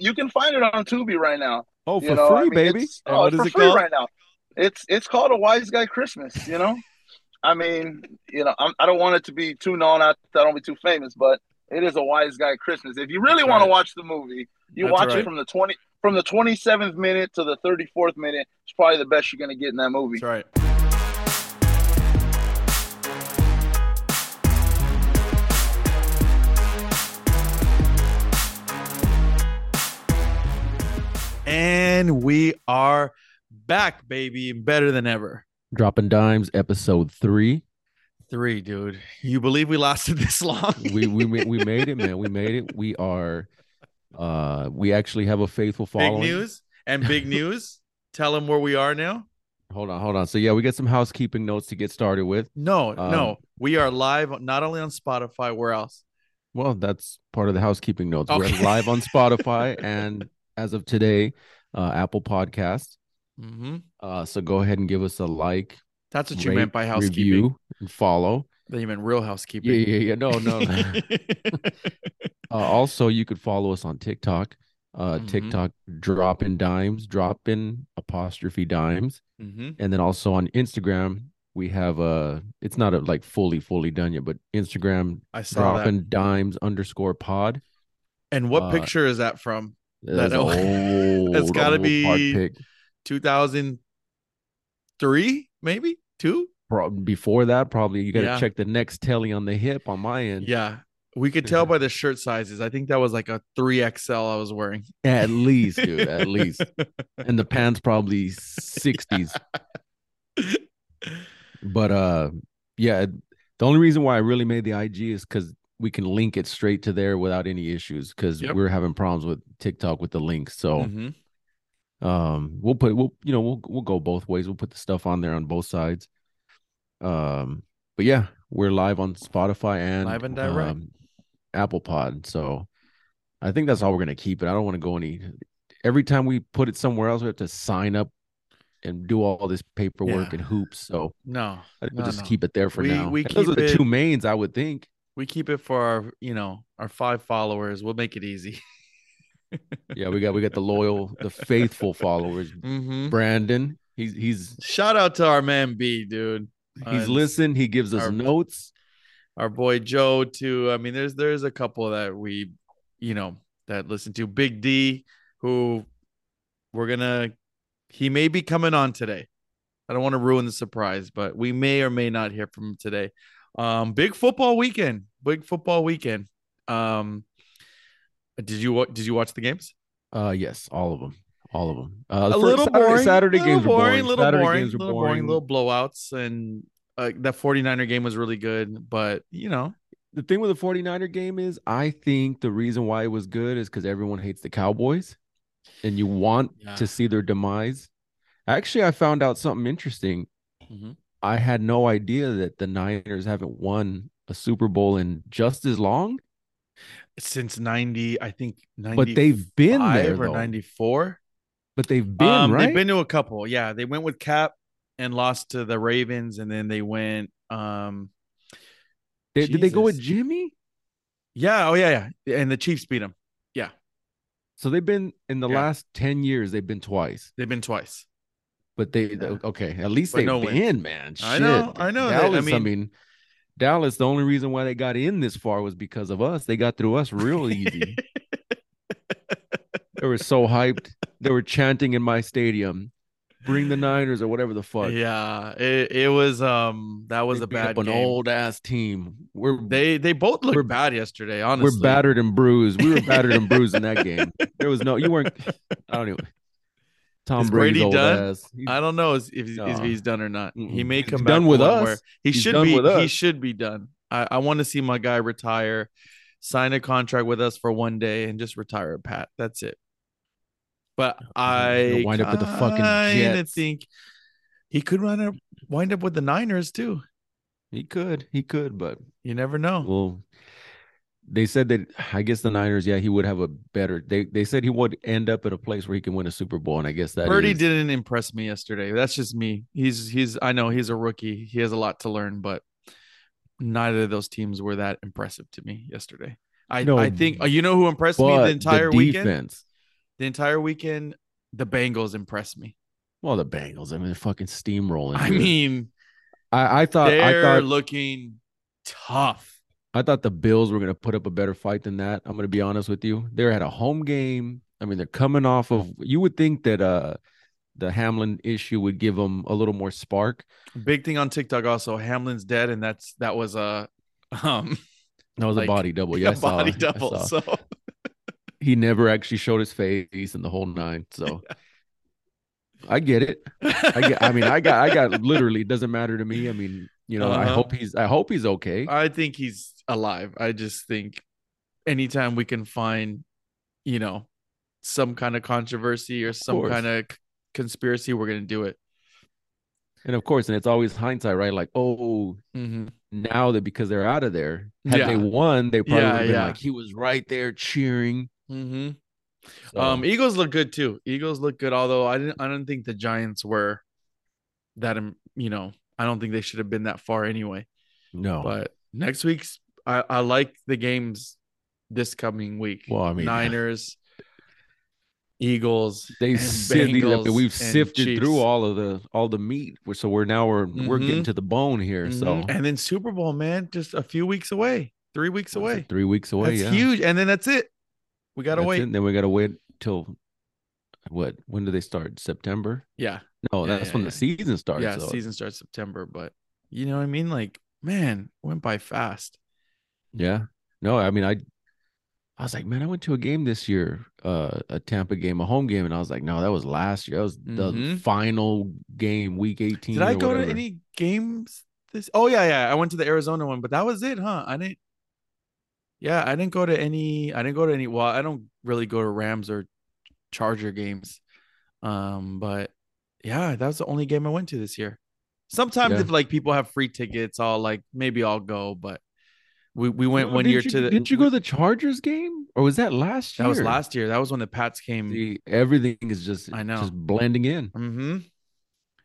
you can find it on Tubi right now. Oh, for You know, free, I mean, baby. it's- And oh, what it's is for it free called? right now. It's it's called a Wise Guy Christmas. You know, I mean, you know, I'm, I don't want it to be too known. I, I don't be too famous, but it is a Wise Guy Christmas. If you really That's want right. to watch the movie, you That's watch right. it from the twenty from the twenty seventh minute to the thirty fourth minute. It's probably the best you're gonna get in that movie. That's right. And we are back, baby, better than ever. Dropping Dimes, episode three. Three, dude. You believe we lasted this long? We we we made it, man. We made it. We are. Uh, we actually have a faithful big following. news and big news. Tell them where we are now. Hold on, hold on. So yeah, we got some housekeeping notes to get started with. No, Um, no. We are live not only on Spotify, where else? Well, that's part of the housekeeping notes. We're live on Spotify and as of today, uh, Apple Podcast. Mm-hmm. Uh, so go ahead and give us a like, That's what you rate, meant by housekeeping. review, and follow. Then you meant real housekeeping. Yeah, yeah, yeah. No, no. uh, also, you could follow us on TikTok. Uh, Mhm. TikTok drop in dimes, drop in apostrophe dimes, hmm and then also on Instagram we have uh it's not a, like fully fully done yet, but Instagram I saw drop that. in dimes underscore pod. And what uh, picture is that from? That's That- old, It's gotta be- 2003, maybe two. Pro- Before that, probably you got to Yeah. check the Nextel on the hip on my end. Yeah. We could tell by the shirt sizes. I think that was like a 3XL I was wearing. At least, dude, at least. And the pants probably 60s. But uh yeah, the only reason why I really made the IG is because we can link it straight to there without any issues because Yep. we're having problems with TikTok with the links. So Mhm. um we'll put we'll you know we'll we'll go both ways. We'll put the stuff on there on both sides. Um but yeah, we're live on Spotify and Live and direct. um, Apple Pod. So I think that's all we're gonna keep it. I don't want to go any every time we put it somewhere else, we have to sign up and do all this paperwork Yeah. and hoops. So No, I think no, we'll just no. keep it there for We- now. We and those are the two mains, I would think. We keep it for our, you know, our five followers. We'll make it easy. Yeah, we got we got the loyal, the faithful followers. Mm-hmm. Brandon, he's he's Shout out to our man B, dude. he's Uh, listened. He gives us our- notes. our boy Joe too. I mean, there's there's a couple that we, you know, that listen to Big D, who we're gonna he may be coming on today. I don't want to ruin the surprise, but we may or may not hear from him today. Um, big football weekend, big football weekend. Um, did you did you watch the games? Uh, yes, all of them, all of them. Uh, a little Saturday, boring. Saturday little games were boring. little Saturday boring, games were little boring. little blowouts, and uh, that 49er game was really good. But you know, The thing with the 49er game is, I think the reason why it was good is because everyone hates the Cowboys, and you want Yeah. to see their demise. Actually, I found out something interesting. Mhm. I had no idea that the Niners haven't won a Super Bowl in just as long. since 90 i think 90 But they've been there, or though. 94 But they've been um right. they've been to a couple yeah they went with Kap and lost to the ravens and then they went um They- did they go with Jimmy? yeah oh yeah yeah and the chiefs beat them yeah So they've been in the Yeah. last ten years. They've been twice, they've been twice but they Yeah. okay. At least But they've no been, man. I know, Shit. I know. They- I Dallas. I mean- mean, Dallas. The only reason why they got in this far was because of us. They got through us real easy. they were so hyped. They were chanting in my stadium, "Bring the Niners" or whatever the fuck. yeah it, it was um that was They a bad an old ass team. We're they they both looked We're- bad yesterday honestly we're battered and bruised. We were battered and bruised in that game. There was no you weren't. I don't even. Tom Is Brady's Brady done? I don't know if, if, if he's done or not. He Mm-mm. may He's come done back with us. He He's should be. He should be done. I, I want to see my guy retire, sign a contract with us for one day, and just retire, Pat. That's it. But I wind up with the fucking Jets. think he could wind up wind up with the Niners too. He could, he could, but You never know. well, they said that I guess the Niners, yeah, he would have a better. They they said he would end up at a place where he can win a Super Bowl, and I guess that Purdy is- didn't impress me yesterday. That's just me. He's he's. I know he's a rookie. He has a lot to learn, but neither of those teams were that impressive to me yesterday. I No, I think uh, you know who impressed me the entire the weekend. the entire weekend, the Bengals impressed me. Well, the Bengals. I mean, they're fucking steamrolling. I mean, I, I thought I they're thought looking tough. I thought the Bills were going to put up a better fight than that. I'm going to be honest with you. They're at a home game. I mean, they're coming off of. You would think that uh the Hamlin issue would give them a little more spark. Big thing on TikTok also. Hamlin's dead, and that's that was a um That was Like, a body double. a Yeah, saw- body double. So he never actually showed his face and the whole nine. So I get it. I get. I mean, I got. I got. Literally, it doesn't matter to me. I mean, you know, I Uh-huh. hope he's. I hope he's okay. I think he's alive. I just think anytime we can find, you know, some kind of controversy or some course. kind of c- conspiracy, we're gonna do it. And of course, and it's always hindsight, right? Like, oh, Mm-hmm. now that because they're out of there, had they won, they probably Yeah, would have been yeah. like, he was right there cheering. Mm-hmm. So, Um, Eagles look good too. Eagles look good, although I didn't. I don't think the Giants were that. um, You know, I don't think they should have been that far anyway. no, But next week's, I, I like the games this coming week. Well, I mean- Niners, Eagles. they and sifted. I mean, Bengals we've sifted Chiefs. through all of the all the meat, so we're now we're we're getting to the bone here. So Mhm. and then Super Bowl, man, just a few weeks away, three weeks What is it, away. three weeks away. That's yeah, huge. And then that's it. We gotta That's wait. it. Then we gotta wait till what? When do they start? September? Yeah, No, Yeah, that's yeah, when yeah. the season starts. yeah. so- Season starts September, but you know what I mean? Like, man, went by fast. Yeah. No, I mean, I, I was like, man, I went to a game this year, uh, a Tampa game, a home game, and I was like, no, that was last year. That was the Mhm. final game, week eighteen. Did I go to any games this? Oh yeah, yeah. I went to the Arizona one, but that was it, huh? I didn't. Yeah, I didn't go to any. I didn't go to any. Well, I don't really go to Rams or Charger games. Um, but yeah, that was the only game I went to this year. Sometimes Yeah. if like people have free tickets, I'll like maybe I'll go. But we we went No, one year you- to the. Didn't you go to the Chargers game, or was that last year? That was last year. That was when the Pats came. See, everything is just I know. just blending in. Mm-hmm.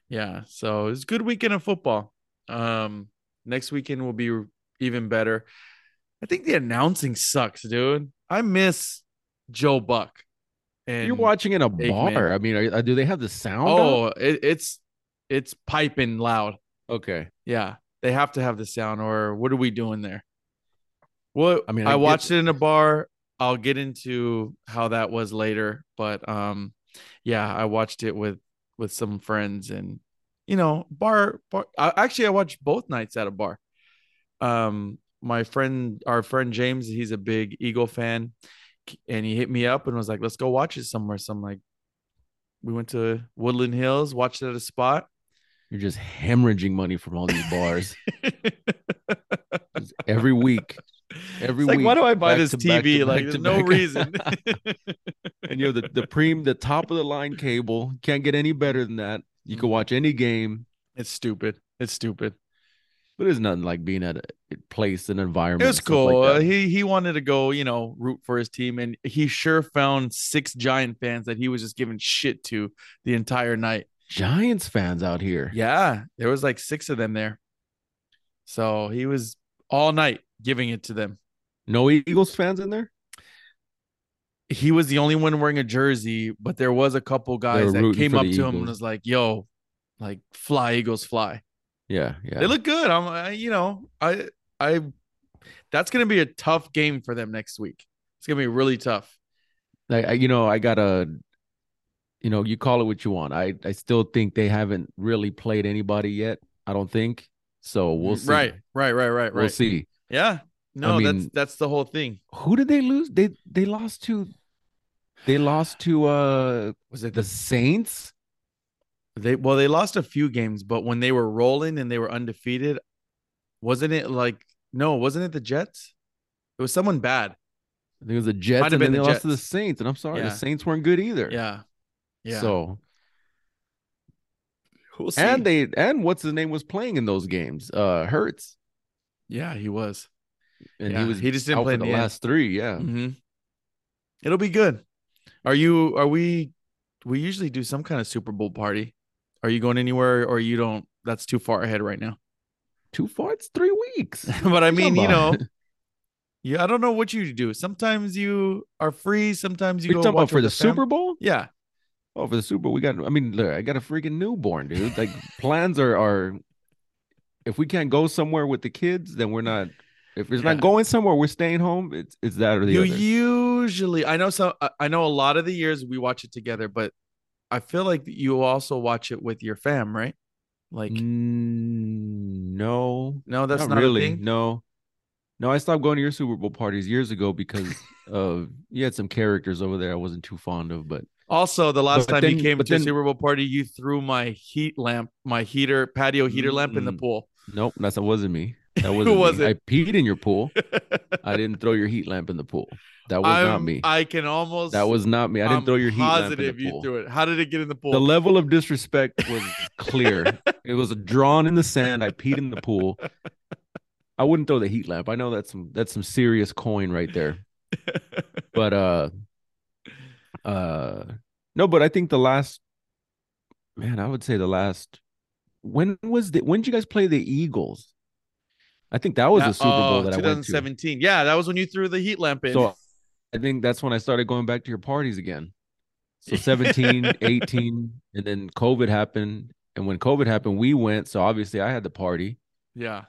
Yeah. So it's good weekend of football. Um, next weekend will be even better. I think the announcing sucks, dude. I miss Joe Buck. And You're watching in a Aikman. bar. I mean, are, do they have the sound? Oh, it, it's it's piping loud. okay. Yeah, they have to have the sound, or what are we doing there? Well, I mean, I I, get- watched it in a bar. I'll get into how that was later, but um, yeah, I watched it with with some friends, and you know, bar bar. I, actually, I watched both nights at a bar. Um, my friend, our friend James, he's a big Eagle fan, and he hit me up and was like, "Let's go watch it somewhere." So I'm like, we went to Woodland Hills, watched it at a spot. You're just hemorrhaging money from all these bars every week. Every It's like, why do I buy this to back to TV? back like, there's no back. reason. and you know the the preem the top of the line cable can't get any better than that. You Mm. can watch any game, it's stupid. It's stupid. But it's nothing like being at a place and environment. It was like cool. Uh, he he wanted to go, you know, root for his team, and he sure found six Giant fans that he was just giving shit to the entire night. Giants fans out here. Yeah, there was like six of them there. So he was all night giving it to them. No Eagles fans in there. He was the only one wearing a jersey, but there was a couple guys that came up to him and was like, "Yo, like fly Eagles fly." Yeah, yeah. They look good. I'm, I, you know, I, I, that's gonna be a tough game for them next week. It's gonna be really tough. Like I- you know, I gotta, you know, you call it what you want. I, I still think they haven't really played anybody yet. I don't think so. We'll see. Right, right, right, right, We'll see. Yeah. No, mean- that's that's the whole thing. Who did they lose? They they lost to. They lost to uh Was it the Saints. They? Well, they lost a few games, but when they were rolling and they were undefeated, wasn't it like no? Wasn't it the Jets? It was someone bad. I think it was the Jets, Might have and then been they the lost to the Saints. And I'm sorry, Yeah. the Saints weren't good either. Yeah. Yeah. So we'll and they and what's his name was playing in those games. Uh, Hurts, yeah, he was. and Yeah, he was he just didn't play in the the last three. Yeah, hmm It'll be good. Are you? Are we? We usually do some kind of Super Bowl party. Are you going anywhere, or you don't? That's too far ahead right now. too far. It's three weeks. but I mean, Come you know. Yeah, I don't know what you do. Sometimes you are free. Sometimes you You're go talking watch about for the fam- Super Bowl? Yeah, Oh, for the Super Bowl, we got. I mean, look, I got a freaking newborn, dude. Like plans are are. If we can't go somewhere with the kids, then we're not. If it's Yeah. not going somewhere, we're staying home. It's it's that or the you other. usually. I know some. I- I know a lot of the years we watch it together, but I feel like you also watch it with your fam, right? Like, Mm, no, no, that's not, not, really. No, no. I stopped going to your Super Bowl parties years ago because of you had some characters over there I wasn't too fond of. But Also, the last But time you came to then- Super Bowl party, you threw my heat lamp, my heater, patio heater lamp in the Mm. pool. nope, that's that wasn't me. That wasn't was me. it? I peed in your pool. I didn't throw your heat lamp in the pool. That was not I'm- me. I can almost. that was not me. I didn't I'm throw your heat lamp in positive you pool. threw it. How did it get in the pool? The level of disrespect was clear. it was drawn in the sand. I peed in the pool. I wouldn't throw the heat lamp. I know that's some that's some serious coin right there. But uh uh no, but I think the last man, I would say the last when was the when did you guys play the Eagles? I think that was the Super Bowl oh, that I went to. 2017. Yeah, that was when you threw the heat lamp in. So I think that's when I started going back to your parties again. So 17, 18, and then COVID happened. And when COVID happened, we went. So obviously I had the party. yeah,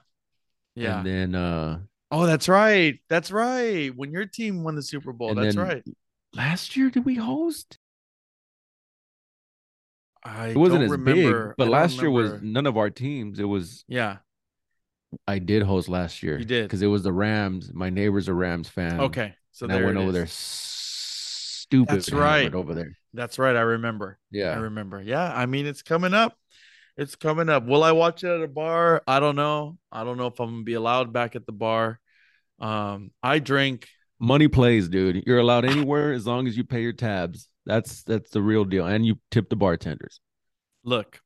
yeah. And then uh oh, that's right. That's right. When your team won the Super Bowl, that's right. last year did we host? I It wasn't don't as remember. big, but I last year was none of our teams. It was Yeah. I did host last year. You did. because it was the Rams. My neighbor's a Rams fan. Okay. So and I went over is. there stupid. That's right. over there. That's right. I remember. Yeah, I remember. Yeah. I mean, it's coming up. It's coming up. Will I watch it at a bar? I don't know. I don't know if I'm gonna be allowed back at the bar. Um, I drink. Money plays, dude. You're allowed anywhere as long as you pay your tabs. That's that's the real deal. And you tip the bartenders. Look,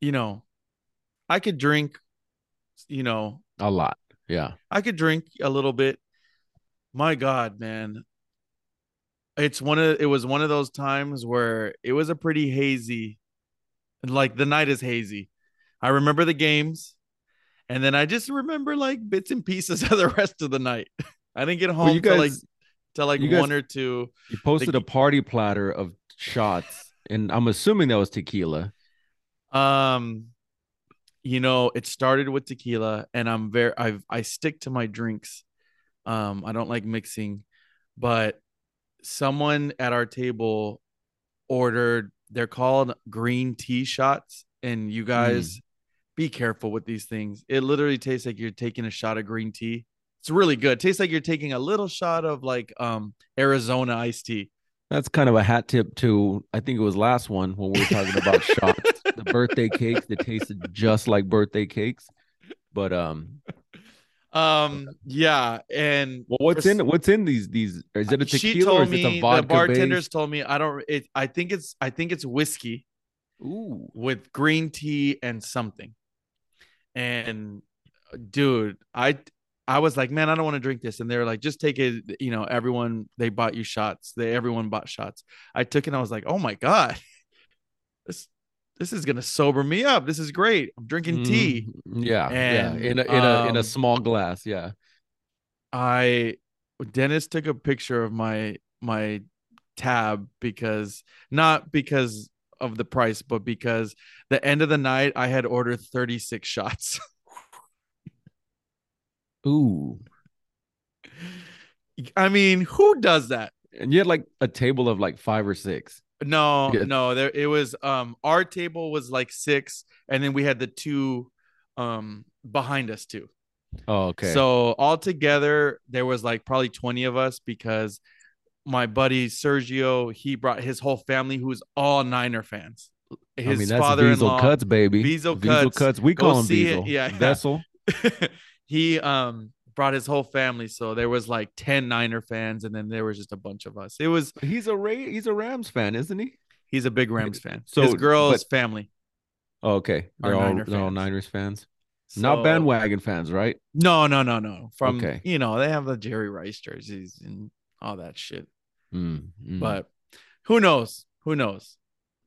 you know, I could drink. You know, A lot. Yeah. I could drink a little bit. My God, man. It's one of it was one of those times where it was a pretty hazy, like the night is hazy. I remember the games, and then I just remember like bits and pieces of the rest of the night. I didn't get home Well, you till like guys till like guys- one or two. you posted a party platter of shots, and I'm assuming that was tequila. Um, you know, it started with tequila, and I'm very I I stick to my drinks. Um, I don't like mixing, but someone at our table ordered. They're called green tea shots, and you guys be careful with these things. It literally tastes like you're taking a shot of green tea. It's really good. tastes like you're taking a little shot of like um Arizona iced tea. That's kind of a hat tip to I think it was last one when we were talking about shots, the birthday cakes that tasted just like birthday cakes. But um, Um, yeah, and well, what's in what's in these these? Is it a she tequila or is it a vodka the bartenders based? told me I don't it I think it's I think it's whiskey Ooh, with green tea and something. And dude, I I was like, man, I don't want to drink this. And they were like, just take it, you know, everyone they bought you shots. They everyone bought shots. I took it and I was like, oh my God. This this is gonna sober me up. This is great. I'm drinking tea. Mhm. Yeah, And, yeah, in a in a in um, a small glass. Yeah, I Dennis took a picture of my my tab because not because of the price, but because the end of the night I had ordered 36 shots. ooh, I mean, who does that? and you had like a table of like five or six. No, Yeah. no, there it was um our table was like six, and then we had the two um behind us too. Oh, okay. So all together there was like probably 20 of us because my buddy Sergio, he brought his whole family who's all Niner fans. His I mean, that's father-in-law, Diesel Cuts, baby. Diesel Diesel Cuts. Cuts. We Go call him it. Diesel. Yeah, yeah. Vessel. he um brought his whole family. So there was like 10 Niner fans, and then there was just a bunch of us. It was He's a Ray. He's a Rams fan, isn't he? he's a big Rams fan. So, his girl's but- family. Oh, okay. They're all Niner they're all. Niners fans. Not bandwagon fans, right? No, no, no, no. From Okay. you know, they have the Jerry Rice jerseys and all that shit. Mm, mm. But who knows? Who knows?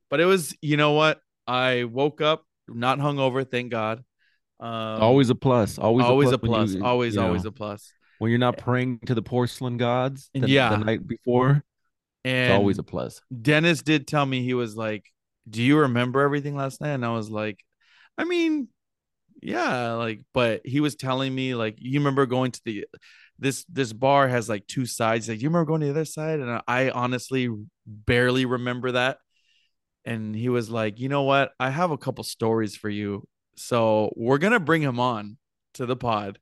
But it was, you know what? I woke up not hungover, thank God. Um, always a plus. Always, always a a plus. when plus. you- always, you know. always a plus. when you're not praying to the porcelain gods the, Yeah. the night before. And It's always a plus. Dennis did tell me he was like, "Do you remember everything last night?" And I was like, "I mean, yeah, like, but he was telling me like, you remember going to the this this bar has like two sides. Like, you remember going to the other side?" And I honestly barely remember that. And he was like, "You know what? I have a couple stories for you. So we're gonna bring him on to the pod,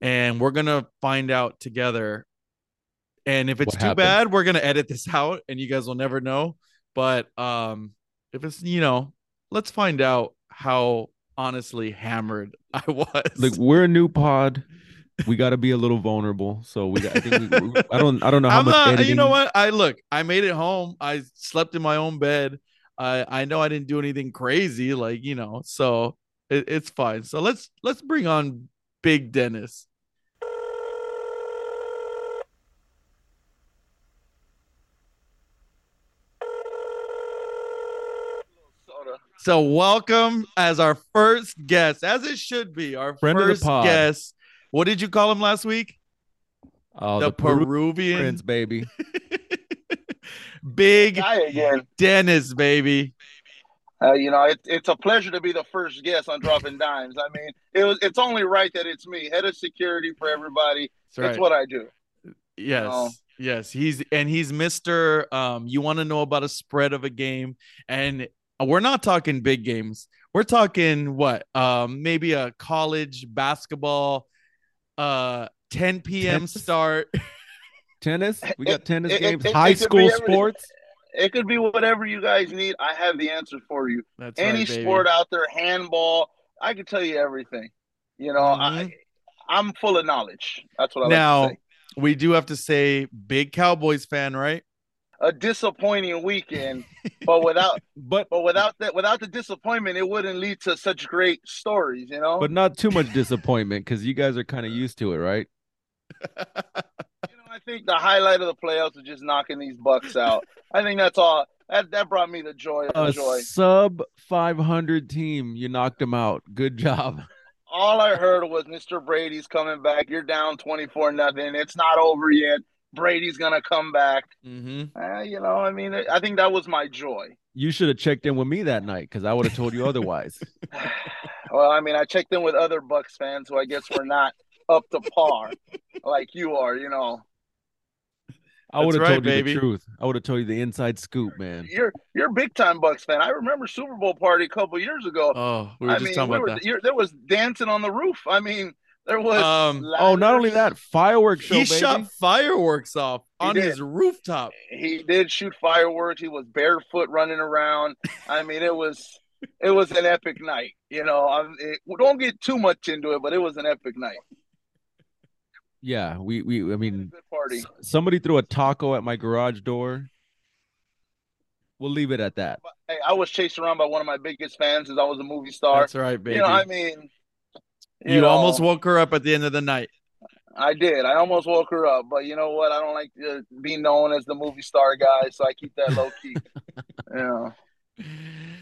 and we're gonna find out together." And if it's What too happened? bad, we're gonna edit this out, and you guys will never know. But um, if it's you know, let's find out how honestly hammered I was. Like we're a new pod. We got to be a little vulnerable. So we got. I think we, I don't. I don't know how I'm much not. editing. You know what? I look. I made it home. I slept in my own bed. I I know I didn't do anything crazy. Like you know, so it, it's fine. So let's let's bring on Big Dennis. So welcome as our first guest, as it should be, our Friend of the first guest. What did you call him last week? Oh, the, the, Peruvian Prince, baby. Big again. Dennis, baby. Uh, you know, it, it's a pleasure to be the first guest on Dropping Dimes. I mean, it was. It's only right that it's me, head of security for everybody. That's right. It's what I do. Yes. No. Yes. He's and he's Mr. Um, you want to know about a spread of a game. And we're not talking big games. We're talking what? Um, maybe a college basketball, uh 10 p.m. Tennis? start. Tennis. We got tennis it- games. it- it High could school sports. It could be whatever you guys need. I have the answer for you. That's Any right, baby. sport out there, handball. I can tell you everything. You know, Mhm. I, I'm full of knowledge. That's what I now like to say. we do have to say big Cowboys fan, right? A disappointing weekend, but without But but without that without the disappointment, it wouldn't lead to such great stories. You know. but not too much disappointment because you guys are kind of used to it, right? You know, I think the highlight of the playoffs was just knocking these Bucks out. I think that's all. That that brought me the joy of A joy. sub 500 team, you knocked them out. Good job. All I heard was Mr. Brady's coming back. You're down twenty four nothing. It's not over yet. Brady's gonna come back. Mm-hmm. Uh, you know, I mean, I think that was my joy. You should have checked in with me that night because I would have told you otherwise. Well, I mean, I checked in with other Bucks fans who I guess were not up to par like you are. You know, I would have right, told you baby. the truth. I would have told you the inside scoop, man. you're you're a big time Bucks fan. I remember Super Bowl party a couple years ago. Oh, we were I just mean, talking we about were, that. you're, there was dancing on the roof. I mean, there was. Um, Oh, not only that, fireworks show, he baby. shot fireworks off He on did. his rooftop. he did shoot fireworks. He was barefoot running around. I mean, it was it was an epic night. You know, I, it, don't get too much into it, but it was an epic night. Yeah, we we I mean, party. s- somebody threw a taco at my garage door. We'll leave it at that. Hey, I was chased around by one of my biggest fans as I was a movie star. That's right, baby. you know, I mean, you know, almost woke her up at the end of the night. I did. I almost woke her up, but you know what? I don't like to be known as the movie star guy, so I keep that low key. yeah.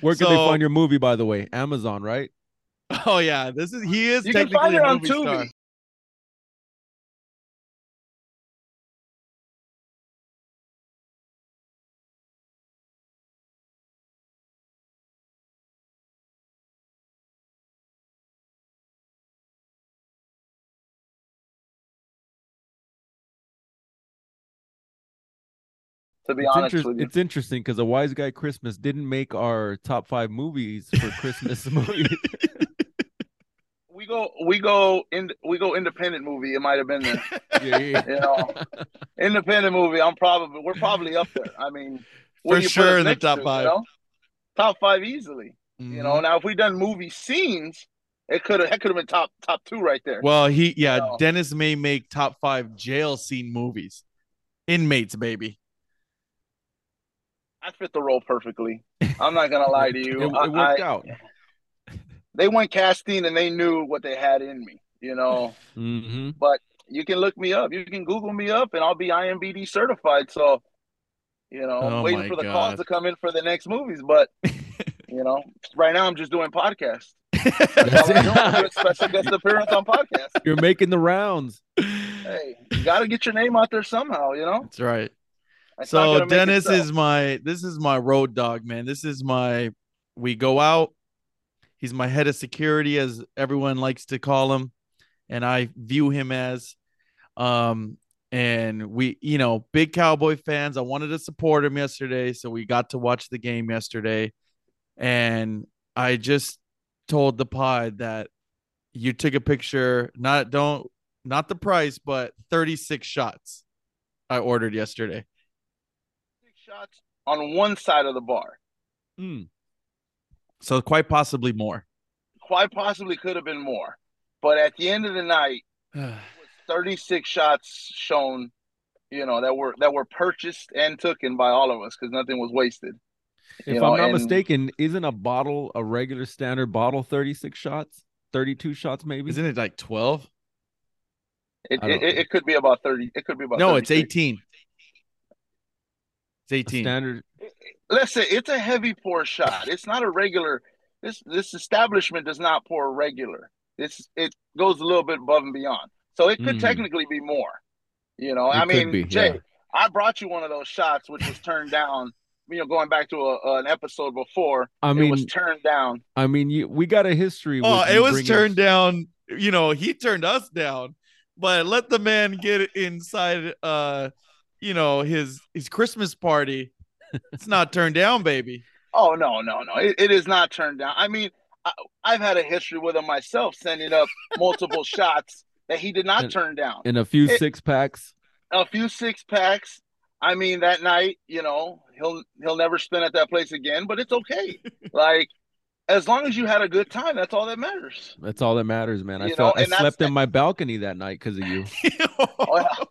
Where can they find your movie, by the way? Amazon, right? Oh yeah, this is he is You can technically find it a on movie Tubi. star. To be It's, honest inter- with you, it's interesting because a wise guy Christmas didn't make our top five movies for Christmas movies. we go, we go in, we go independent movie. It might have been there. yeah, yeah, You know, independent movie. I'm probably we're probably up there. I mean, what For do you put sure in the next to, top you five. know? Top five easily. You Mhm. know, now if we done movie scenes, it could have that could have been top top two right there. Well, he yeah, No. Dennis may make top five jail scene movies. Inmates, baby. I fit the role perfectly. I'm not gonna lie to you. it I- worked I- out. They went casting and they knew what they had in me. You know, hmm But you can look me up. You can Google me up, and I'll be IMBD certified. So, you know, Oh waiting for the God. calls to come in for the next movies. But you know, right now I'm just doing podcasts. That's That's doing. It. doing special guest appearance on podcasts. You're making the rounds. hey, you got to get your name out there somehow. You know. That's right. So Dennis is my this is my road dog, man. This is my we go out. He's my head of security, as everyone likes to call him, and I view him as. Um, and we, you know, big Cowboy fans. I wanted to support him yesterday, so we got to watch the game yesterday, and I just told the pod that you took a picture. Not don't not the price, but thirty six shots. I ordered yesterday. Six shots on one side of the bar. Mm. So quite possibly more. Quite possibly could have been more, but at the end of the night, 36 shots shown. You know that were that were purchased and taken by all of us because nothing was wasted. If You know, I'm not and- mistaken, isn't a bottle a regular standard bottle 36 shots? 32 shots maybe? Isn't it like 12? It, it, it could be about 30. It could be about No, it's 18. It's A 18. standard Listen, it's a heavy pour shot. It's not a regular. This this establishment does not pour regular. This it goes a little bit above and beyond. So it could Mhm. technically be more. You know, It I mean, be, Jay, yeah. I brought you one of those shots which was turned down. You know, going back to a, an episode before, I it mean was turned down. I mean you, we got a history Oh, it was bringing- turned down. You know, he turned us down, but let the man get inside uh you know, his his Christmas party. It's not turned down, baby. Oh no, no, no! It, it is not turned down. I mean, I, I've had a history with him myself, sending up multiple shots that he did not And- turn down. in a few It- six packs. a few six packs. I mean, that night, you know, he'll he'll never spin at that place again. But it's okay. like, as long as you had a good time, that's all that matters. That's all that matters, man. I You felt know, I and that's- slept in my balcony that night because of you. Oh, well,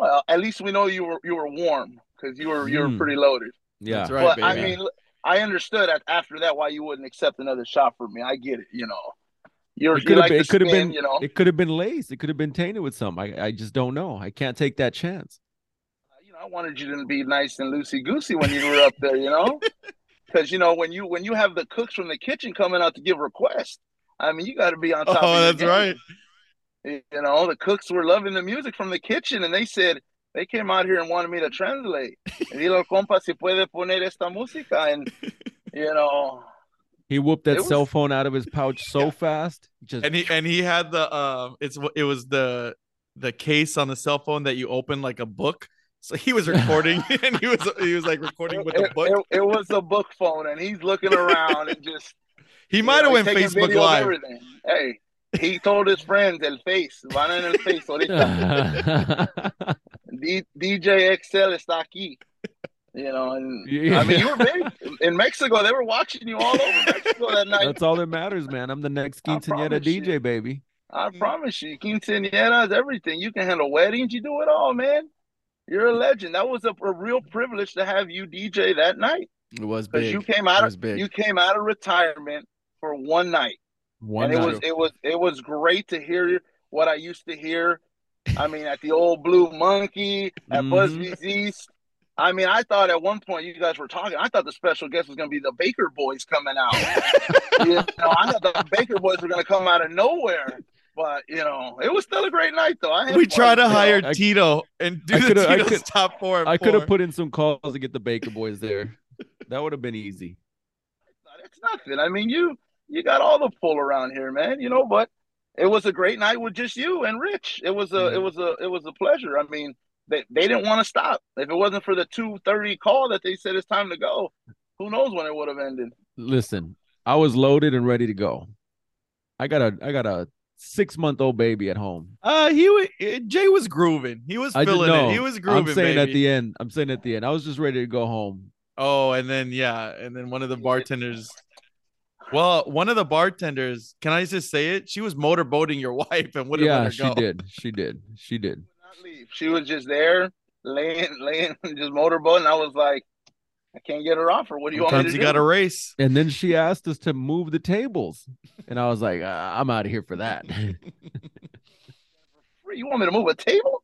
well, at least we know you were you were warm because you were you were Mm. pretty loaded. Yeah. That's right, but baby. I mean, I understood after that why you wouldn't accept another shot from me. I get it. You know, you're It you could have like been, to it could have been you know. it could have been laced. It could have been tainted with something. I, I just don't know. I can't take that chance. you know, I wanted you to be nice and loosey goosey when you were up there, you know, because you know when you when you have the cooks from the kitchen coming out to give requests, I mean, you got to be on top. of Oh, that's game. right. You know, the cooks were loving the music from the kitchen, and they said they came out here and wanted me to translate. Dile compa si puede poner esta música, and you know, He whooped that It was- cell phone out of his pouch so fast. Just And he and he had the um it's it was the the case on the cell phone that you open like a book. So he was recording and he was he was like recording with the book. it- it was a book phone, and he's looking around and just he you might know, have went Facebook Live. Hey, he told his friends el face, van en el face ahorita. D- DJ XL está aquí. You know, and I mean, you were big in Mexico. They were watching you all over Mexico that night. That's all that matters, man. I'm the next I quinceañera promise you. DJ, baby. I promise you, quinceañeras, everything. You can handle weddings. You do it all, man. You're a legend. That was a, a real privilege to have you DJ that night It was because big. you came out of big. you came out of retirement for one night. One and it was it was it was great to hear what I used to hear. I mean, at the old Blue Monkey, at Mhm. Busby's East. I mean, I thought at one point you guys were talking. I thought the special guest was going to be the Baker Boys coming out. you know, I thought the Baker Boys were going to come out of nowhere. But you know, it was still a great night, though. I we tried to you hire I- Tito and do I the coulda- I Tito's could- top four. I could have put in some calls to get the Baker boys there. That would have been easy. It's nothing. I mean, you you got all the pull around here, man. You know, but it was a great night with just you and Rich. It was a Mhm. it was a it was a pleasure. I mean, they they didn't want to stop. If it wasn't for the two thirty call that they said it's time to go, who knows when it would have ended. Listen, I was loaded and ready to go. I got a I got a six month old baby at home. Uh, he wa- uh, Jay was grooving. He was I just feeling it. He was grooving. I'm saying baby. at the end. I'm saying at the end. I was just ready to go home. Oh, and then yeah, and then one of the bartenders. Well, one of the bartenders, can I just say it? She was motorboating your wife and wouldn't yeah, let her she go. did. She did. She did. Would not leave. She was just there, laying laying just motorboating. I was like, I can't get her off her. What do you want me Sometimes to you do? got to race. And then she asked us to move the tables, and I was like, uh, I'm out of here for that. You want me to move a table?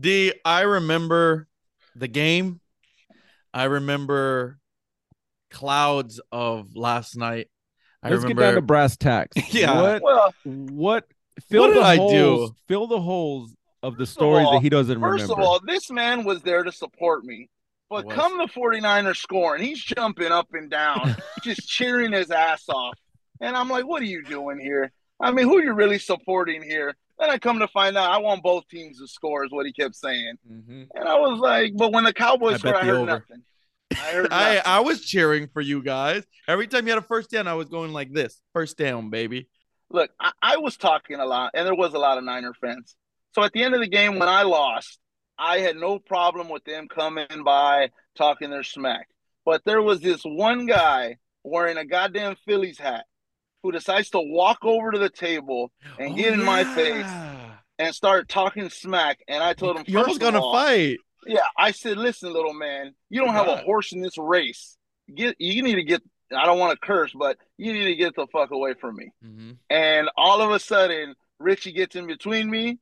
D, I remember the game. I remember clouds of last night. I Let's get down to brass tacks. Yeah. What Well, what fill What did the I holes, do? Fill the holes of the First of stories all- that he doesn't First remember. of all, this man was there to support me. But come the 49ers scoring, he's jumping up and down, just cheering his ass off. And I'm like, what are you doing here? I mean, who are you really supporting here? Then I come to find out I want both teams to score, is what he kept saying. Mhm. And I was like, but when the Cowboys I scored, I heard over. nothing. I heard I. I was cheering for you guys. Every time you had a first down, I was going like this. First down, baby. Look, I, I was talking a lot, and there was a lot of Niner fans. So at the end of the game, when I lost, I had no problem with them coming by talking their smack. But there was this one guy wearing a goddamn Phillies hat who decides to walk over to the table and Oh, get in my face and start talking smack. And I told him, You're almost gonna all- fight. Yeah, I said, listen, little man, you don't have a horse in this race. Get, you need to get. I don't want to curse, but you need to get the fuck away from me. Mhm. And all of a sudden, Richie gets in between me. And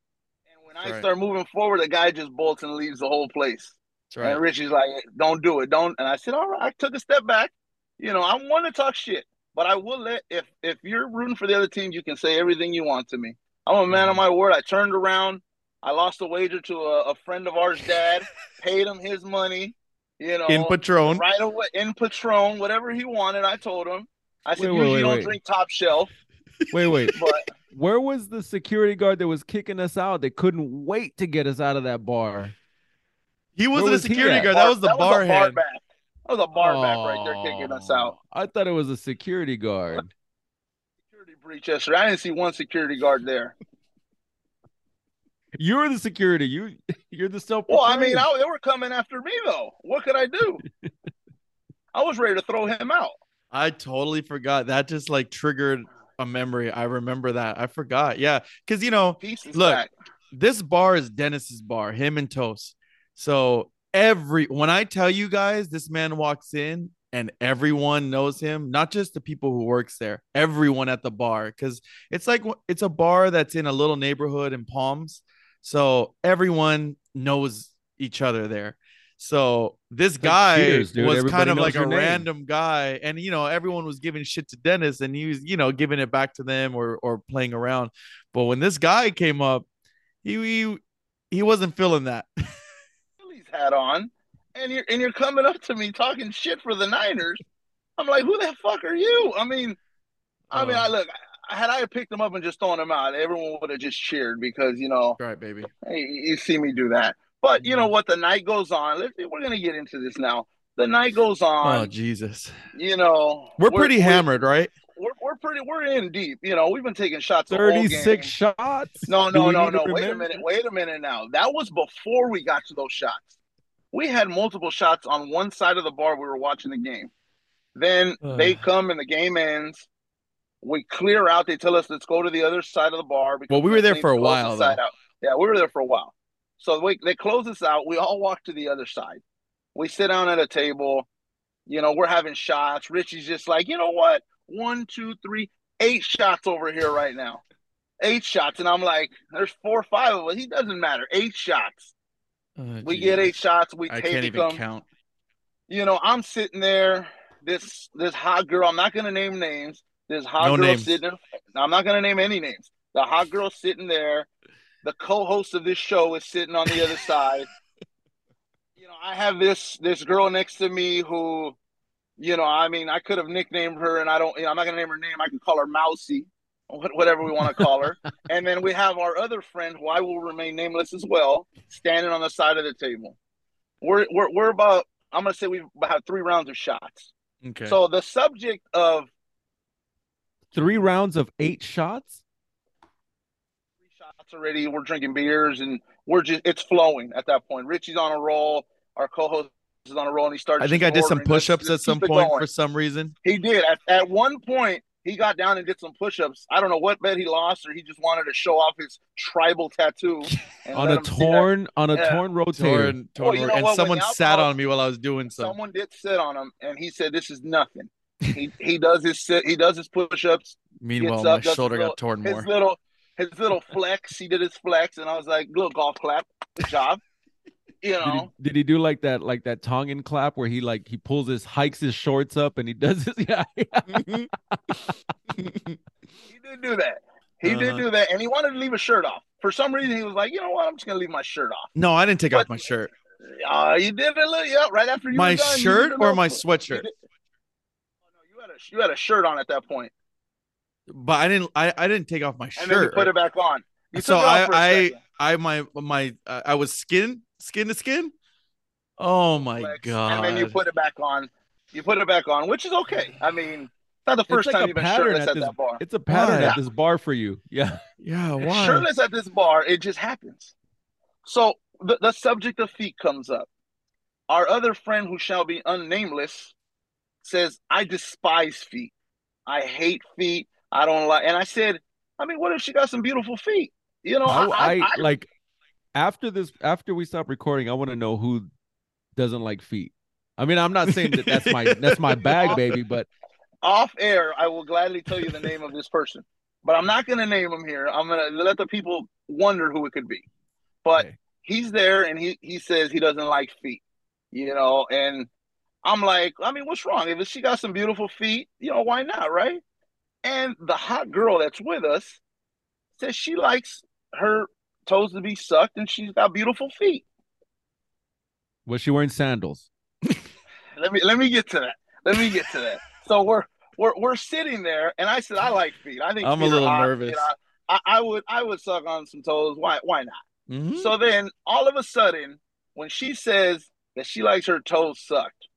when I right. start moving forward, the guy just bolts and leaves the whole place. Right. And Richie's like, don't do it. Don't. And I said, all right. I took a step back. You know, I want to talk shit, but I will let, if, if you're rooting for the other team, you can say everything you want to me. I'm a man of my word. I turned around. I lost a wager to a, a friend of ours, dad, paid him his money, you know, In Patron. right away in Patron, whatever he wanted. I told him. I said, Wait, wait, usually wait, you don't wait. drink top shelf, Wait, wait. but Where was the security guard that was kicking us out? They couldn't wait to get us out of that bar. He wasn't Where a security at? guard. That was the that bar was a bar hand. back. That was a bar back right there kicking us out. I thought it was a security guard. Security breach yesterday. I didn't see one security guard there. You're the security. You you're the self. Well, I mean, I, they were coming after me though. What could I do? I was ready to throw him out. I totally forgot. That just like triggered a memory. I remember that. I forgot. Yeah. Cause you know, Look, back. this bar is Dennis's bar, him and Toast. So every when I tell you guys this man walks in and everyone knows him, not just the people who works there, everyone at the bar, because it's like it's a bar that's in a little neighborhood in Palms. So everyone knows each other there. So this like guy Cheers, was Everybody kind of like a name. random guy, and you know everyone was giving shit to Dennis, and he was you know giving it back to them or or playing around. But when this guy came up, he he, he wasn't feeling that. Phillies hat on, and you're and you're coming up to me talking shit for the Niners. I'm like, who the fuck are you? I mean, I mean. I uh. look. Had I picked him up and just thrown him out, everyone would have just cheered because you know right, baby. Hey, you see me do that. But you know mm-hmm. what? The night goes on. Let's, we're gonna get into this now. The night goes oh, on. Oh. Jesus, you know, we're, pretty hammered, right? We're, we're pretty. We're in deep. You know, we've been taking shots. Thirty six shots. No, no, no, no. Wait a minute. Wait a minute. Now that was before we got to those shots. We had multiple shots on one side of the bar. We were watching the game. Then Ugh. they come and the game ends. We clear out. They tell us let's go to the other side of the bar. because Well, we were there for a while, though. out. Yeah, we were there for a while. So we, they close us out. We all walk to the other side. We sit down at a table. You know, we're having shots. Richie's just like, you know what? One, two, three, eight shots over here right now. Eight shots. And I'm like, there's four or five of us. He doesn't matter. Eight shots. Oh, We get eight shots. We I take can't even them count. you know, I'm sitting there. This this hot girl. I'm not gonna name names. This hot No girl names. sitting. In, I'm not gonna name any names. The hot girl sitting there. The co-host of this show is sitting on the other side. You know, I have this this girl next to me who, you know, I mean, I could have nicknamed her, and I don't. You know, I'm not gonna name her name. I can call her Mousy, whatever we want to call her. and then we have our other friend, who I will remain nameless as well, standing on the side of the table. We're we're we're about. I'm gonna say we've had three rounds of shots. Okay. So the subject of Three rounds of eight shots. three shots already, we're drinking beers and we're just it's flowing at that point. Richie's on a roll. Our co-host is on a roll, and he starts. I think I did some push-ups at let's some point going. for some reason. He did. At, at one point, he got down and did some push-ups. I don't know what bet he lost, or he just wanted to show off his tribal tattoo on let a him see that. torn on a Yeah. torn rotator. Torn, torn Well, you know and what? When someone the sat on me while I was doing some. Someone did sit on him, and he said, "This is nothing." He he does his sit. He does his push-ups. Meanwhile, gets my shoulder his got torn more. his little his little flex. He did his flex, and I was like, "Little golf clap, good job." You Did he, know, did he do like that like that Tongan clap where he like he pulls his hikes his shorts up and he does his yeah, yeah. he did do that. He did Uh-huh. do that, and he wanted to leave his shirt off. For some reason, he was like, you know what? I'm just gonna leave my shirt off. No, I didn't take off my shirt. Uh, you did a little, yeah, right after you My were done, shirt did or little- my you sweatshirt? did- Oh, no, you had a you had a shirt on at that point, But I didn't. I, I didn't take off my shirt. and then you put it back on. You So I it off for a I- second. I my my uh, I was skin skin to skin. Oh my Flex, god! And then you put it back on. You put it back on, which is okay. I mean, it's not the first like time a you've been pattern shirtless at at this- that bar. It's a pattern Why? at this bar for you. Yeah. yeah, why? Shirtless at this bar, it just happens. So the, the subject of feet comes up. Our other friend, who shall be unnameless, says, "I despise feet. I hate feet. I don't like." And I said, "I mean, what if she got some beautiful feet? You know, I, I, I, I- like after this after we stop recording, I want to know who doesn't like feet. I mean, I'm not saying that that's my that's my bag, baby, but off air, I will gladly tell you the name of this person, but I'm not going to name him here. I'm going to let the people wonder who it could be. But Okay. he's there, and he he says he doesn't like feet, you know. And I'm like, I mean, what's wrong? If she got some beautiful feet, you know, why not, right? And the hot girl that's with us says she likes her toes to be sucked, and she's got beautiful feet. was she wearing sandals? Let me let me get to that. Let me get to that. So we're we're we're sitting there, and I said I like feet. I think I'm a little hot, nervous. you know. I, I would I would suck on some toes. Why why not? Mhm. So then all of a sudden, when she says that she likes her toes sucked,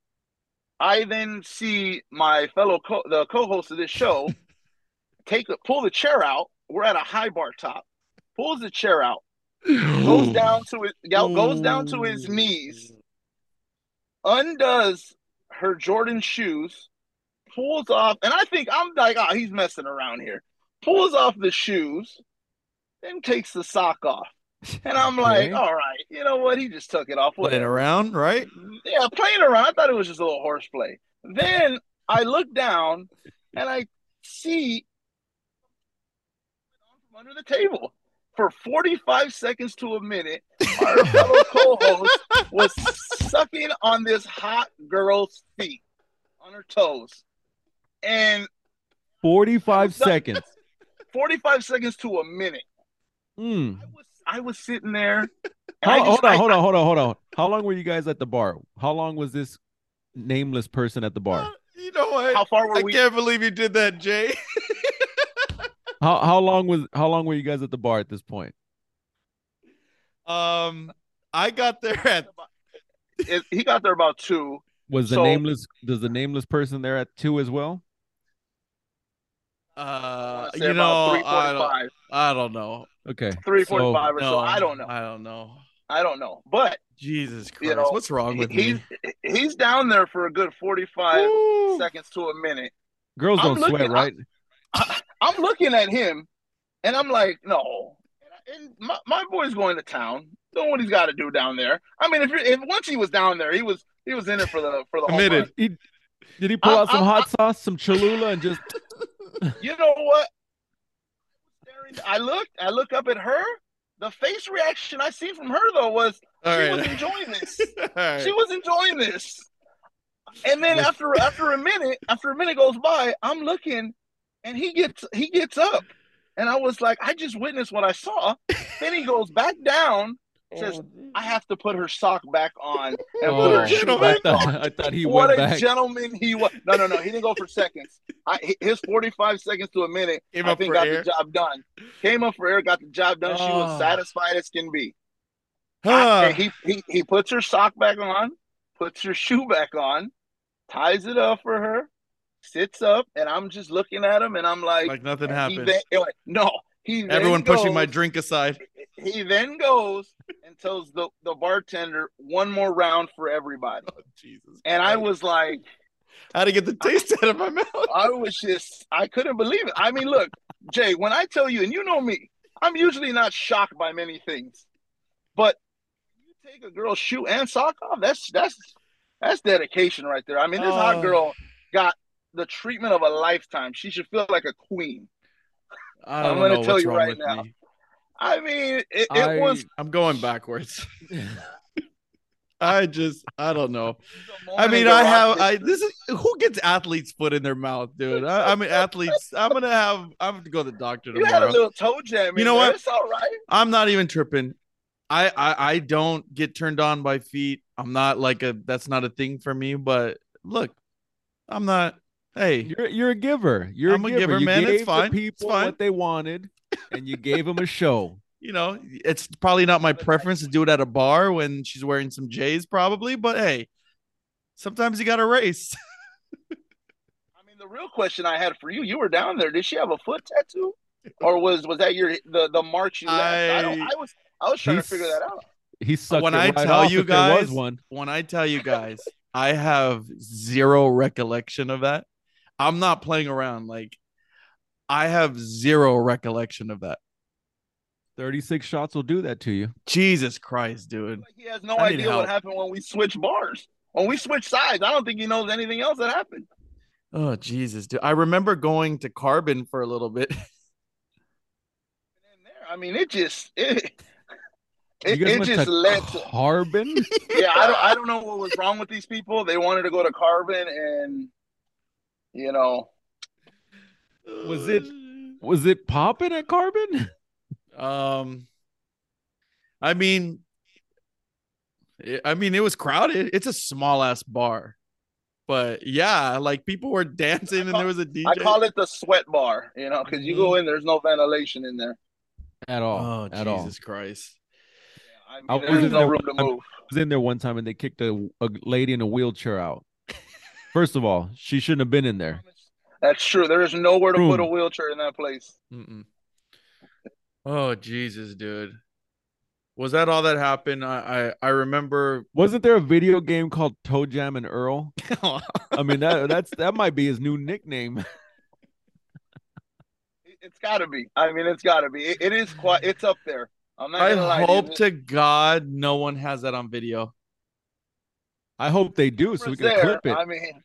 I then see my fellow co- the co-host of this show take a, pull the chair out. We're at a high bar top. Pulls the chair out, goes down to it, goes down to his knees, undoes her Jordan shoes, pulls off, and I think I'm like, oh, he's messing around here. Pulls off the shoes, then takes the sock off. And I'm like, Okay. all right, you know what? He just took it off. Playing around, right? Yeah, playing around. I thought it was just a little horseplay. Then I look down and I see from under the table for 45 seconds to a minute. Our fellow co-host was sucking on this hot girl's feet, on her toes, and 45 seconds. 45 seconds to a minute. Hmm. I was I was sitting there. How, just- hold on, I- hold on, hold on, hold on. How long were you guys at the bar? How long was this nameless person at the bar? You know what? How far were I we? can't believe you did that, Jay. How how long was how long were you guys at the bar at this point? Um, I got there at he got there about two. Was the So- nameless does the nameless person there at two as well? Uh, I wanna say you know, three I don't. I don't know. Okay. Three so- or No, so. I don't know. I don't know. I don't know. But Jesus Christ, You know, what's wrong with he's me? he's down there for a good forty-five Woo. seconds to a minute. Girls don't sweat, right? I'm looking at him, and I'm like, no. And my, my boy's going to town, doing what he's got to do down there. I mean, if, if once he was down there, he was he was in it for the for the home Committed. He, did he pull I'm- out some I'm- hot sauce, some Cholula, and just You know what? I looked. I look up at her. The face reaction I see from her though was All she right. was enjoying this. Right. She was enjoying this. And then after after a minute, after a minute goes by, I'm looking, and he gets he gets up, and I was like, I just witnessed what I saw. then he goes back down, says, I have to put her sock back on and put oh, her shoe I back thought, on. I thought he what went a back. gentleman he was! No, no, no, he didn't go for seconds. I, his 45 seconds to a minute, Came I think, got air. the job done. Came up for air, got the job done. She was Oh. satisfied as can be. Ah. I- he, he he puts her sock back on, puts her shoe back on, ties it up for her, sits up, and I'm just looking at him, and I'm like, like nothing happened. then- like, no, he then Everyone pushing my drink aside. He then goes and tells the the bartender one more round for everybody, Oh, Jesus. and I was like, how to get the taste out of my mouth. I was just, I couldn't believe it. I mean, look, Jay, when I tell you, and you know me, I'm usually not shocked by many things, but you take a girl's shoe and sock off, that's that's that's dedication right there. I mean, this hot Oh. girl got the treatment of a lifetime. She should feel like a queen. I I'm gonna know tell what's you right now. me. I mean, it, it I- was I'm going backwards. I just I don't know. I mean, I have I this is who gets athlete's foot in their mouth, dude. I, I mean, athletes. I'm gonna have I'm gonna go to the doctor tomorrow. You had a little toe jam. You know what? It's all right. I'm not even tripping. I, I I don't get turned on by feet. I'm not like a that's not a thing for me. But look, I'm not. Hey, you're you're a giver. You're I'm a a giver, giver, You man. It's fine. The It's people fine. what they wanted, and you gave him a show. you know, it's probably not my preference to do it at a bar when she's wearing some J's, probably. But hey, sometimes you got to race. I mean, the real question I had for you: You were down there. Did she have a foot tattoo, or was was that your the the march you left? I, don't. I- I was I was trying to figure that out. He sucked When it I right tell off you if was guys- one. when I tell you guys, I have zero recollection of that. I'm not playing around. Like, I have zero recollection of that. 36 shots will do that to you. Jesus Christ, dude. He has no I idea what happened when we switched bars. When we switched sides, I don't think he knows anything else that happened. Oh, Jesus, dude. I remember going to Carbon for a little bit. there. I mean, it just it it, you guys it went just to led to Carbon. yeah. I don't I don't know what was wrong with these people. They wanted to go to Carbon, and you know, Was it- was it popping at Carbon? Um, I mean, it- I mean, it was crowded. It's a small ass bar, but yeah, like people were dancing and there was a DJ. I call it the sweat bar. You know, because you go in, there's no ventilation in there. At all. Oh, at all. Jesus Christ! I mean, I was in no there room to one time. move. I was in there one time and they kicked a, a lady in a wheelchair out. First of all, she shouldn't have been in there. That's true. There is nowhere to put a wheelchair in that place. Mm-mm. Oh, Jesus, dude. Was that all that happened? I I, I remember. Wasn't there a video game called ToeJam and Earl? I mean that that's that might be his new nickname. It- It's got to be. I mean, it's got to be. It, it is quite. It's up there. I'm not I gonna lie. hope to God no one has that on video. I hope they do so we can there. clip it. I mean,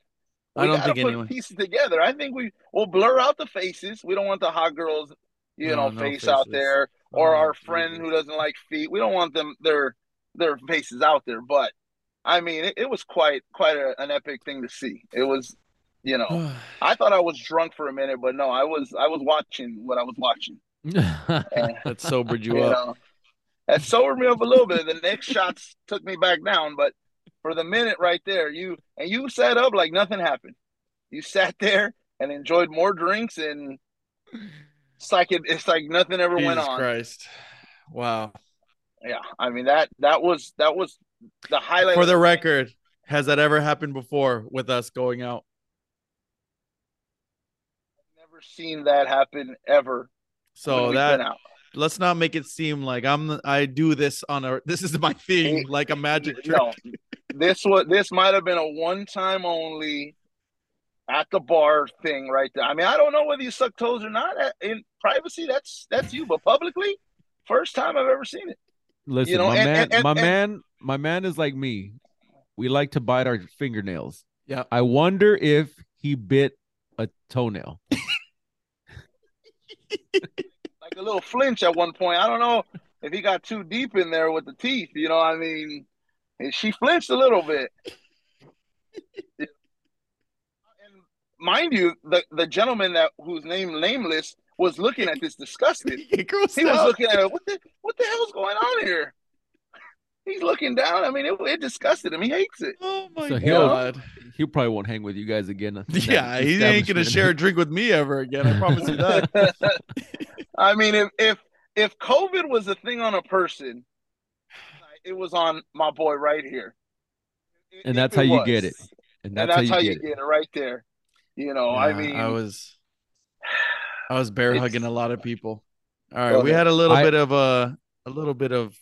I we don't think put anyone- pieces together. I think we will blur out the faces. We don't want the hot girls, you No, know, no face out there, or Oh, our friend Jesus. who doesn't like feet. We don't want them their their faces out there. But I mean, it, it was quite quite a, an epic thing to see. It was, you know, I thought I was drunk for a minute, but no, I was I was watching what I was watching. That sobered you you up. know, that sobered me up a little bit. The next shots took me back down, but for the minute right there, you and you sat up like nothing happened. You sat there and enjoyed more drinks, and it's like it, it's like nothing ever went on. Christ! Wow. Yeah, I mean that that was that was the highlight. For the record, has that ever happened before with us going out? I've never seen that happen ever. So that let's not make it seem like I'm I do this on a this is my thing, like a magic trick. No, this was this might have been a one time only at the bar thing right there. I mean, I don't know whether you suck toes or not. Uh, In privacy, that's that's you, but publicly, first time I've ever seen it. Listen, know, my and- man, and- and- my and- man, my man is like me. We like to bite our fingernails. Yeah. I wonder if he bit a toenail. Like a little flinch at one point. I don't know if he got too deep in there with the teeth. You know, I mean, and she flinched a little bit. and mind you, the the gentleman that whose name nameless was looking at this disgusted. He was looking at it. What the what the hell's going on here? He's looking down. I mean, it, it disgusted him. He hates it. Oh my So he'll- god! Uh, he probably won't hang with you guys again. Yeah, he ain't gonna share a drink with me ever again. I promise you that. I mean, if if if COVID was a thing on a person, it was on my boy right here. And that's it how you get it. And And that's, how you get it. get it right there. You know, I mean, I was, I was bear hugging a lot of people. All right, we ahead. had a little I- bit of a, a little bit of,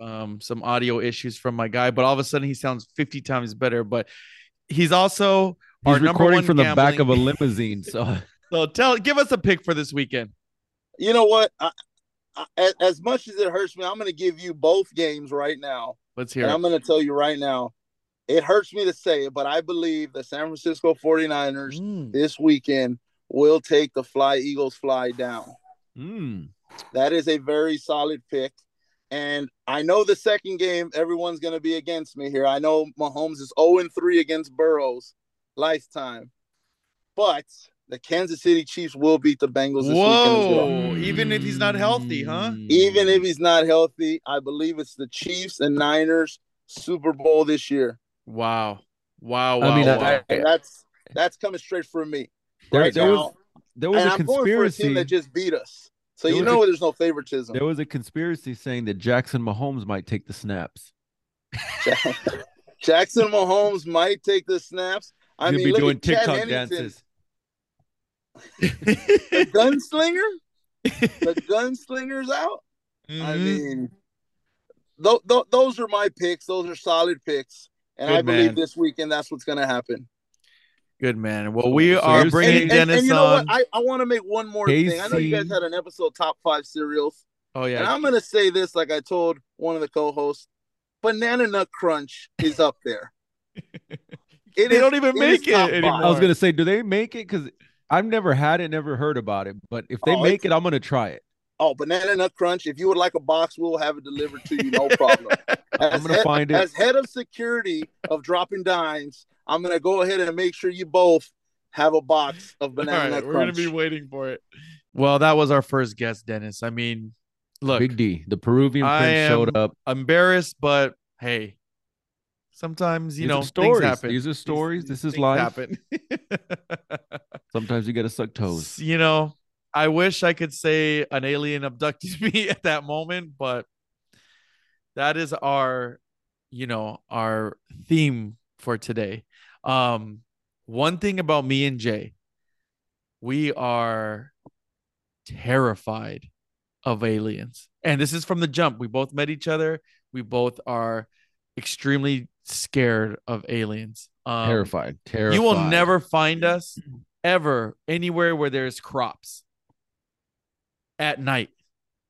um, some audio issues from my guy, but all of a sudden he sounds fifty times better. But he's also our He's number recording one from the back of a limousine. So So tell, give us a pick for this weekend. you know what? I, I, as- as much as it hurts me, I'm going to give you both games right now. Let's hear. I'm going to tell you right now, it hurts me to say it, but I believe the San Francisco 49ers Mm. this weekend will take the Fly Eagles fly down. mm, That is a very solid pick. And I know the second game, everyone's going to be against me here. I know Mahomes is 0 3 against Burrows lifetime. But the Kansas City Chiefs will beat the Bengals this Whoa! well. Even if he's not healthy, huh? Even if he's not healthy, I believe it's the Chiefs and Niners Super Bowl this year. Wow. Wow. Wow. I mean, wow. I- that's that's coming straight from me. there, right there now. was there was and a I'm going for a team conspiracy. that just beat us. So There you know a- there's no favoritism. There was a conspiracy saying that Jackson Mahomes might take the snaps. Jackson Mahomes might take the snaps. I He'll mean, be look doing at TikTok Hennington, dances. The gunslinger. The gunslinger's out. I Mhm. mean, th- th- those are my picks. Those are solid picks, and Good I believe this weekend that's what's going to happen. Good man. Well, we So are you're bringing and, Dennis and you know on. what? I, I want to make one more thing. I know you guys had an episode top five cereals, oh yeah. and. I'm going to say this like I told one of the co-hosts: Banana Nut Crunch is up there. It They is- don't even it make is it anymore. I was gonna say, do they make it? Because I've never had it, never heard about it. But if they Oh, make it, I'm gonna try it. Oh, Banana Nut Crunch! If you would like a box, we'll have it delivered to you, no problem. I'm gonna head- find it. As head of security of dropping dimes, I'm gonna go ahead and make sure you both have a box of All Banana right, Nut we're gonna be waiting for it. Well, that was our first guest, Dennis. I mean, look, Big D, the Peruvian I prince, showed up. embarrassed, but hey, sometimes you These know things stories. happen. These are stories. these This is life. happen. Sometimes you gotta suck toes. you know, I wish I could say an alien abducted me at that moment, but that is our, you know, our theme for today. Um, one thing about me and Jay, we are terrified of aliens. And this is from the jump. We both met each other. We both are extremely scared of aliens. Um, terrified. Terrified. you will never find us ever anywhere where there's crops at night.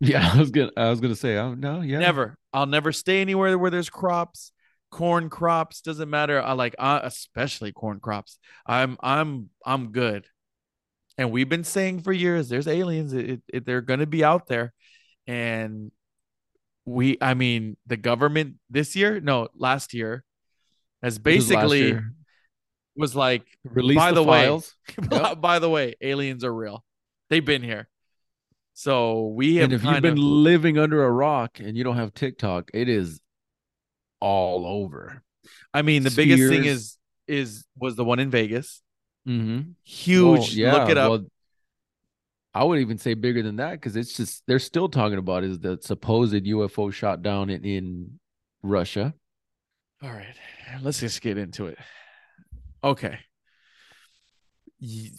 Yeah, I was gonna. I was gonna say. Oh no. Yeah. Never. I'll never stay anywhere where there's crops, corn crops. Doesn't matter. I like, uh, especially corn crops. I'm, I'm, I'm good. And we've been saying for years, there's aliens. It, it, they're gonna be out there, and we. I mean, the government this year, no, last year, has This was last basically. Was like Release by the, the way- files. by, the way, aliens are real. They've been here. So we have and if you've been of living under a rock and you don't have TikTok, it is all over. I mean, the biggest thing is is was the one in Vegas. Mm-hmm. Huge. Look it up. I would even say bigger than that because it's just they're still talking about is the supposed UFO shot down in, in Russia. All right. Let's just get into it. Okay.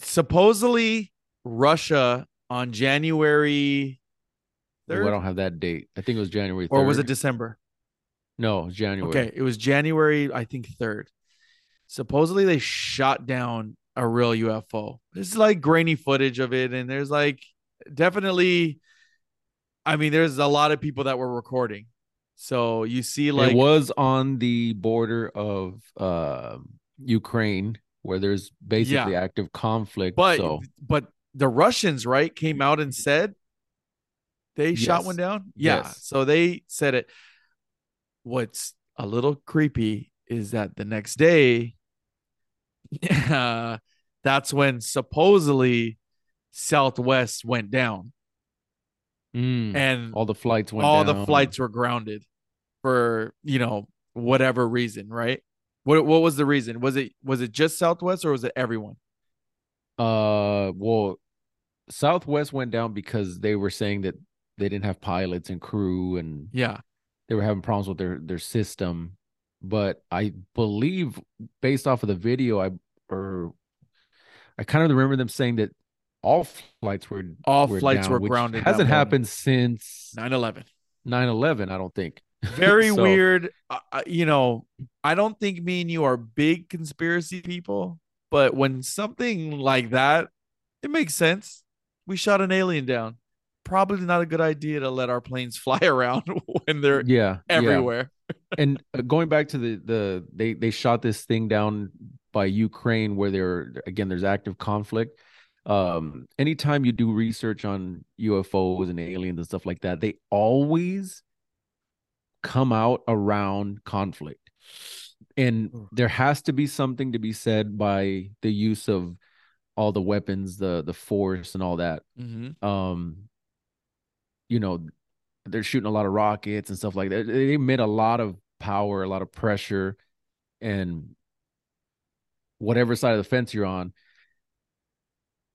Supposedly Russia on January Ooh, I don't have that date. I think it was January 3rd. or was it December? no, January. Okay, it was January, I think third. Supposedly they shot down a real UFO. It's like grainy footage of it, and there's like definitely. I mean, there's a lot of people that were recording, so you see like it was on the border of uh, Ukraine where there's basically active conflict. but so but the Russians right came out and said they shot one down. Yeah, Yes. so they said it. What's a little creepy is that the next day, uh, that's when supposedly Southwest went down, mm, and all the flights went all down. the flights were grounded for you know whatever reason, right? What what was the reason? Was it was it just Southwest or was it everyone? Uh, well, Southwest went down because they were saying that they didn't have pilots and crew, and Yeah. they were having problems with their their system. But I believe, based off of the video, I or I kind of remember them saying that all flights were All were flights down, were grounded Hasn't happened since 9-11. 9-11, I don't think. very So- weird. Uh, you know, I don't think me and you are big conspiracy people, but when something like that, it makes sense. We shot an alien down. Probably not a good idea to let our planes fly around when they're Yeah, yeah. everywhere. and uh, going back to the the they they shot this thing down by Ukraine where there again there's active conflict. Um, anytime you do research on UFOs and aliens and stuff like that, they always come out around conflict. And there has to be something to be said by the use of all the weapons, the the force and all that. Mm-hmm. Um you know, they're shooting a lot of rockets and stuff like that. They emit a lot of power, a lot of pressure, and whatever side of the fence you're on,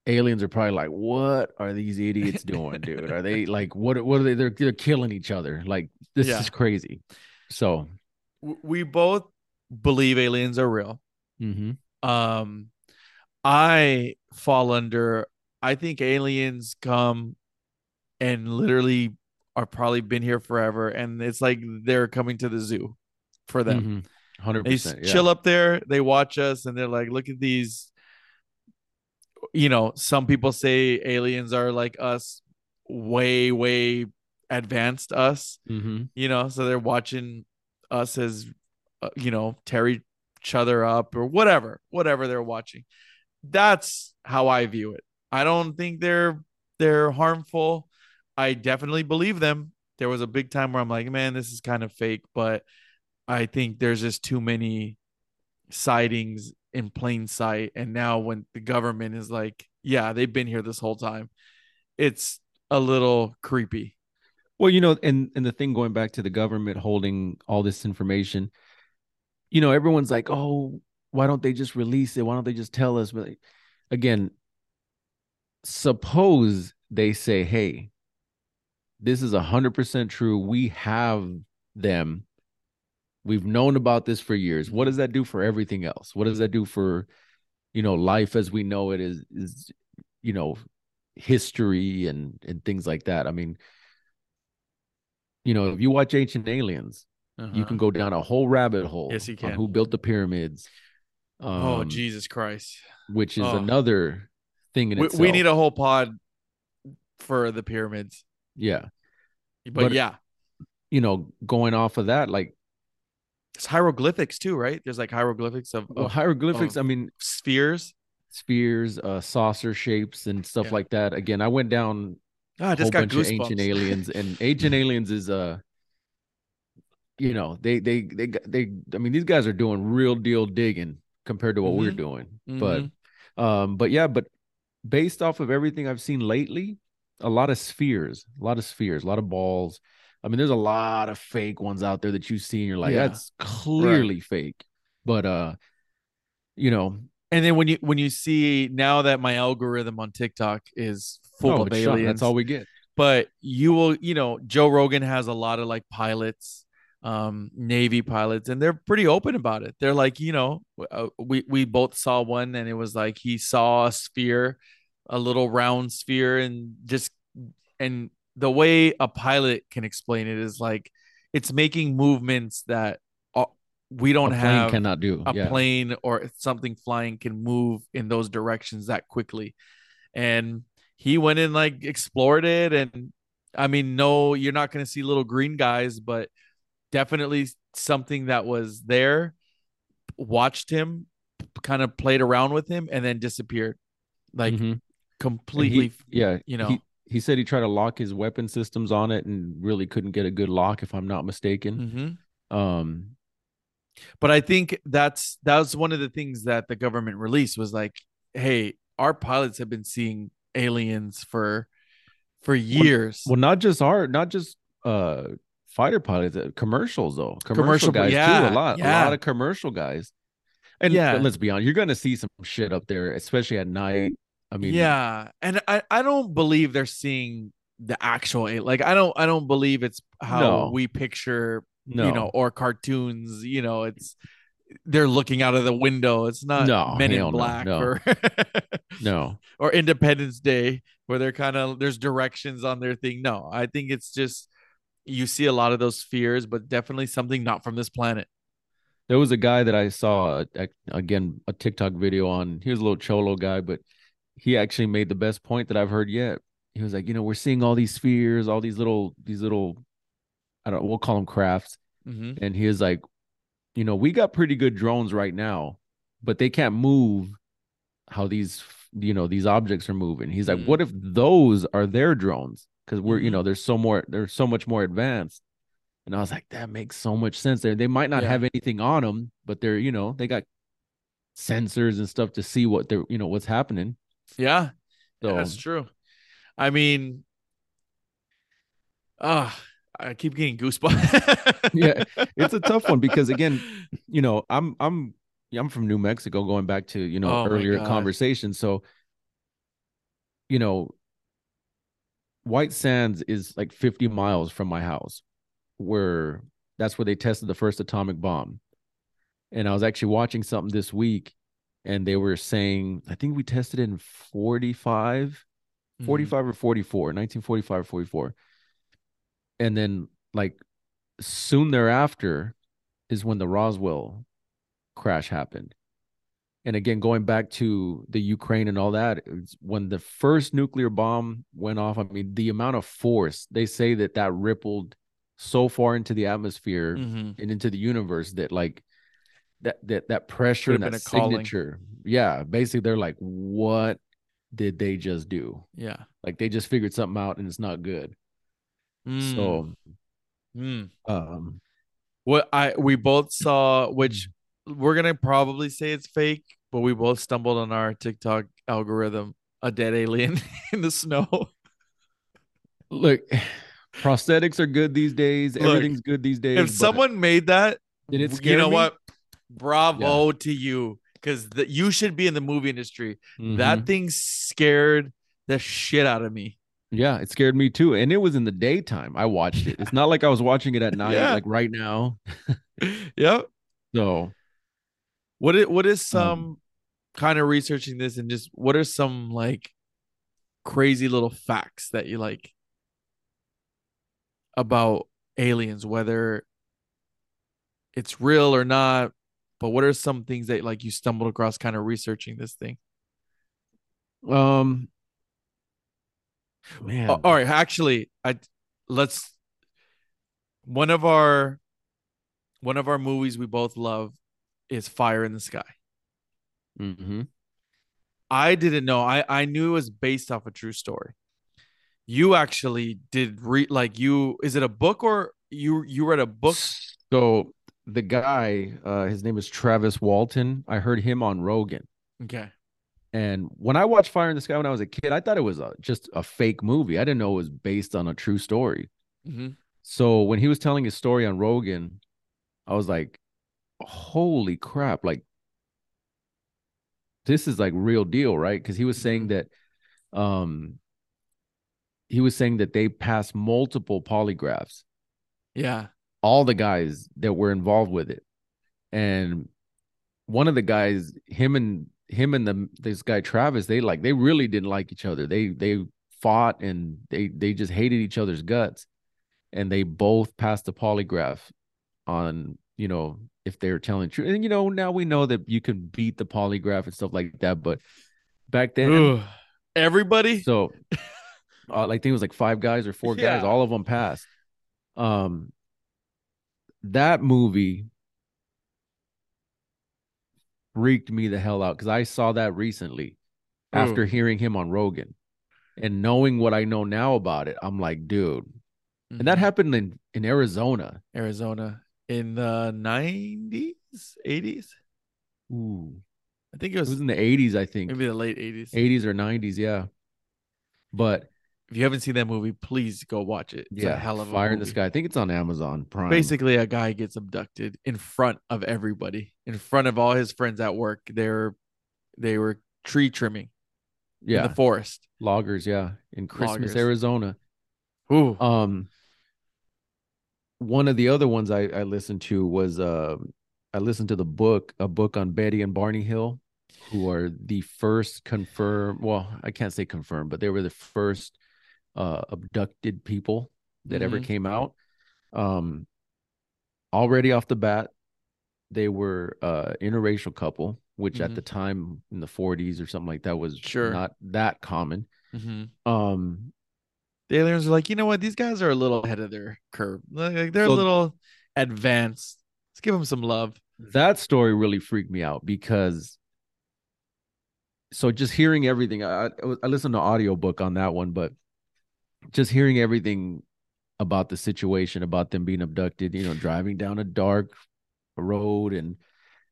aliens are probably like, "What are these idiots doing, dude? Are they like what? What are they? They're they're killing each other. Like this Yeah. is crazy." So, We both believe aliens are real. mhm. Um, I fall under. I think aliens come and literally are probably been here forever, and it's like they're coming to the zoo for them. Mhm. hundred They s- percent. chill up there, they watch us, and they're like, "Look at these." You know, some people say aliens are like us, way, way advanced us. hmm You know, so they're watching us as, uh, you know, tear each other up or whatever, whatever they're watching. That's how I view it. I don't think they're they're harmful. I definitely believe them. There was a big time where I'm like, man, this is kind of fake, but I think there's just too many sightings in plain sight. And now when the government is like, yeah, they've been here this whole time, it's a little creepy. Well, you know, and and the thing going back to the government holding all this information, you know, everyone's like, "Oh, why don't they just release it? Why don't they just tell us?" But again, suppose they say, "Hey, this is 100% true. We have them. We've known about this for years. What does that do for everything else? What does that do for, you know, life as we know it is is you know, history and and things like that. I mean, you know, if you watch Ancient Aliens, you can go down a whole rabbit hole Uh-huh. Yes, you can. who built the pyramids. oh um, Jesus Christ! which is Oh. another thing in We, itself. we need a whole pod for the pyramids. yeah, But, But- yeah, you know, going off of that, like it's hieroglyphics too, right? There's like hieroglyphics of, well, of hieroglyphics. of- I mean, spheres. spheres, uh, saucer shapes, and stuff Yeah. like that. Again, I went down Ah, I just got bunch of goosebumps. ancient aliens, and ancient aliens is uh, you know, they they they they. I mean, these guys are doing real deal digging compared to what we're Mhm. doing. Mhm. But um, but yeah, but based off of everything I've seen lately, a lot of spheres, a lot of spheres, a lot of balls. I mean, there's a lot of fake ones out there that you see, and you're like, Yeah. that's clearly fake. But uh, you know, And then when you when you see now that my algorithm on TikTok is full oh, of shot, aliens, that's all we get. but you will you know joe rogan has a lot of like pilots um navy pilots and they're pretty open about it they're like you know uh, we we both saw one and it was like he saw a sphere a little round sphere and just and the way a pilot can explain it is like it's making movements that uh, we don't a plane have cannot do. a yeah. plane or something flying can move in those directions that quickly. And he went and like explored it. And I mean, no, you're not going to see little green guys, but definitely something that was there, watched him, kind of played around with him, and then disappeared. Like Mhm. And he- completely, yeah, you know. he, he said he tried to lock his weapon systems on it and really couldn't get a good lock, if I'm not mistaken. Mhm. Um, But I think that's that was one of the things that the government released was like, hey, our pilots have been seeing aliens for for years. well, not just our, not just uh fighter pilots, uh, commercials though, commercial, Commercial, guys yeah, too, a lot, yeah. a lot of commercial guys. And Yeah. let's be honest, you're gonna see some shit up there, especially at night. I mean, yeah, and I I don't believe they're seeing the actual like I don't I don't believe it's how No. we picture no, you know or cartoons you know it's they're looking out of the window it's not No, Men in Black no. or no, or Independence Day where they're kind of there's directions on their thing no I think it's just you see a lot of those fears but definitely something not from this planet There was a guy that I saw again a TikTok video on. He was a little cholo guy, but he actually made the best point that I've heard yet. He was like, you know, we're seeing all these spheres, all these little, these little, I don't, we'll call them crafts. Mhm. And he was like, you know, we got pretty good drones right now, but they can't move how these, you know, these objects are moving. He's like, Mm. what if those are their drones? Because we're, you Mhm. know, there's so more, they're so much more advanced. And I was like, that makes so much sense. They they might not Yeah. have anything on them, but they're you know they got sensors and stuff to see what they're you know what's happening. Yeah, So that's true. I mean, ah, I keep getting goosebumps. Yeah, it's a tough one because again, you know, I'm I'm I'm from New Mexico, going back to you know Oh earlier conversation. So, you know, White Sands is like 50 miles from my house, where that's where they tested the first atomic bomb. And I was actually watching something this week, and they were saying, I think we tested in 45, Mhm. 45 or 44, 1945 or 44. And then like soon thereafter is when the Roswell crash happened. And again, going back to the Ukraine and all that, it's when the first nuclear bomb went off, I mean, the amount of force they say that that rippled so far into the atmosphere Mhm. and into the universe that like that that that pressure and that a calling. signature, yeah, basically they're like, what did they just do? Yeah. Like they just figured something out and it's not good. Mm. So, Mm. um, What I we both saw, which we're gonna probably say it's fake, but we both stumbled on our TikTok algorithm, a dead alien in the snow. look, prosthetics are good these days. Look, Everything's good these days. if someone made that, did it scare you know me? what? Bravo to you, because you should be in the movie industry. Mhm. That thing scared the shit out of me. yeah, it scared me too. And it was in the daytime. I watched it. It's not like I was watching it at night, Yeah. like right now. Yep. So What is what is some Um, kind of researching this and just what are some like crazy little facts that you like about aliens, whether it's real or not? But what are some things that like you stumbled across kind of researching this thing? um man. All right, actually, I let's one of our one of our movies we both love is Fire in the Sky. Mm-hmm. I didn't know. I I knew it was based off a true story. You actually did read like you is it a book or you you read a book? So the guy, uh, his name is Travis Walton. I heard him on Rogan. Okay. And when I watched Fire in the Sky when I was a kid, I thought it was a, just a fake movie. I didn't know it was based on a true story. hmm So when he was telling his story on Rogan, I was like, holy crap, like this is like real deal, right? Because he was saying that um he was saying that they passed multiple polygraphs, Yeah. All the guys that were involved with it. And one of the guys, him and him and the this guy Travis, they like they really didn't like each other. They they fought and they they just hated each other's guts. And they both passed the polygraph on, you know, if they were telling the truth. And you know, now we know that you can beat the polygraph and stuff like that. But back then, Ugh. Everybody. so uh, like I think it was like five guys or four guys, all of them passed. Um that movie freaked me the hell out because I saw that recently after hearing him on Rogan and knowing what I know now about it. I'm like, dude. And that Mhm. happened in, in Arizona. Arizona in the nineties, eighties. Ooh. I think it It was, was in the 80s, I think. maybe the late eighties. 80s or 90s, yeah. But If you haven't seen that movie, please go watch it. It's yeah, a hell of a Fire in the. Sky. I think it's on Amazon Prime. Basically, a guy gets abducted in front of everybody, in front of all his friends at work. They were they were tree trimming in yeah, the forest. loggers, yeah, in Christmas, Loggers. Arizona. Ooh. Um, one of the other ones I, I listened to was uh, I listened to the book, a book on Betty and Barney Hill, who are the first confirmed. Well, I can't say confirmed, but they were the first uh, abducted people that ever Mhm. came out. Um, already off the bat, they were uh, interracial couple, which at Mhm. the time in the 40s or something like that was Sure. not that common. hmm Um, The aliens are like, you know what? These guys are a little ahead of their curve. Like they're So- a little advanced. Let's give them some love. that story really freaked me out because so just hearing everything I, I I listened to an audiobook on that one but just hearing everything about the situation, about them being abducted, you know, driving down a dark road and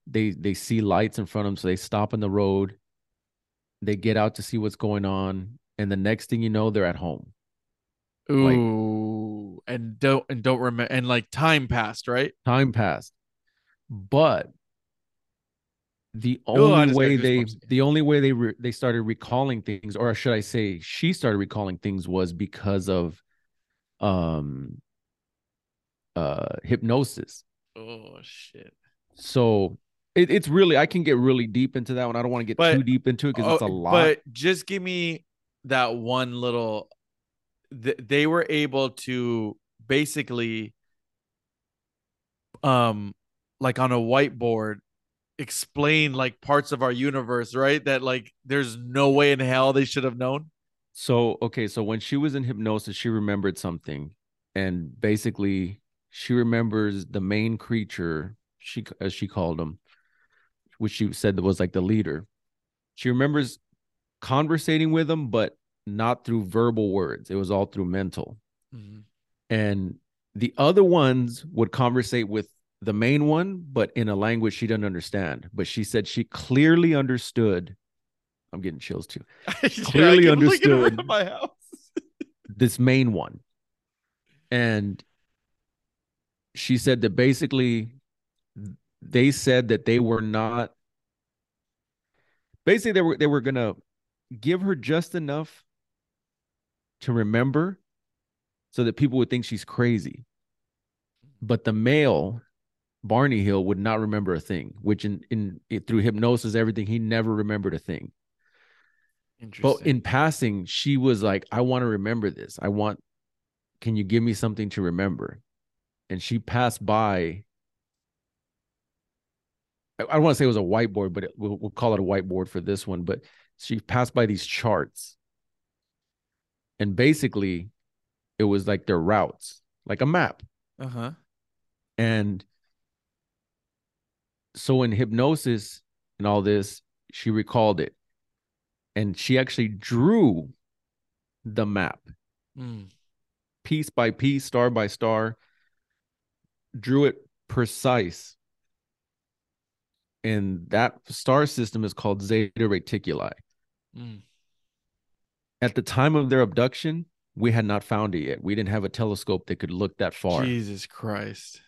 they they see lights in front of them, so they stop in the road. They get out to see what's going on, and the next thing you know, they're at home. Ooh, like, and don't and don't remember, and like time passed, right? Time passed, but the only way they the only way they re, they started recalling things or should i say she started recalling things was because of um uh hypnosis. Oh shit. So it, it's really i can get really deep into that one. I don't want to get but, too deep into it because oh, it's a lot. but just give me that one little th- they were able to basically um like on a whiteboard explain like parts of our universe, right? That like there's no way in hell they should have known. So, okay, so when she was in hypnosis, she remembered something. And basically, she remembers the main creature, she as she called him, which she said was like the leader. She remembers conversating with him, but not through verbal words. It was all through mental. Mm-hmm. And the other ones would conversate with the main one, but in a language she doesn't understand. But she said she clearly understood. I'm getting chills too. clearly yeah, understood my house. this main one. And she said that basically they said that they were not basically they were they were gonna give her just enough to remember so that people would think she's crazy. But the male Barney Hill would not remember a thing, which in in through hypnosis, everything he never remembered a thing. But in passing, she was like, "I want to remember this. I want. Can you give me something to remember?" And she passed by. I don't want to say it was a whiteboard, but it, we'll, we'll call it a whiteboard for this one. But she passed by these charts, and basically, it was like their routes, like a map. Uh huh. And so in hypnosis and all this, she recalled it. And she actually drew the map mm. piece by piece, star by star, drew it precise. And that star system is called Zeta Reticuli. Mm. At the time of their abduction, we had not found it yet. We didn't have a telescope that could look that far. Jesus Christ.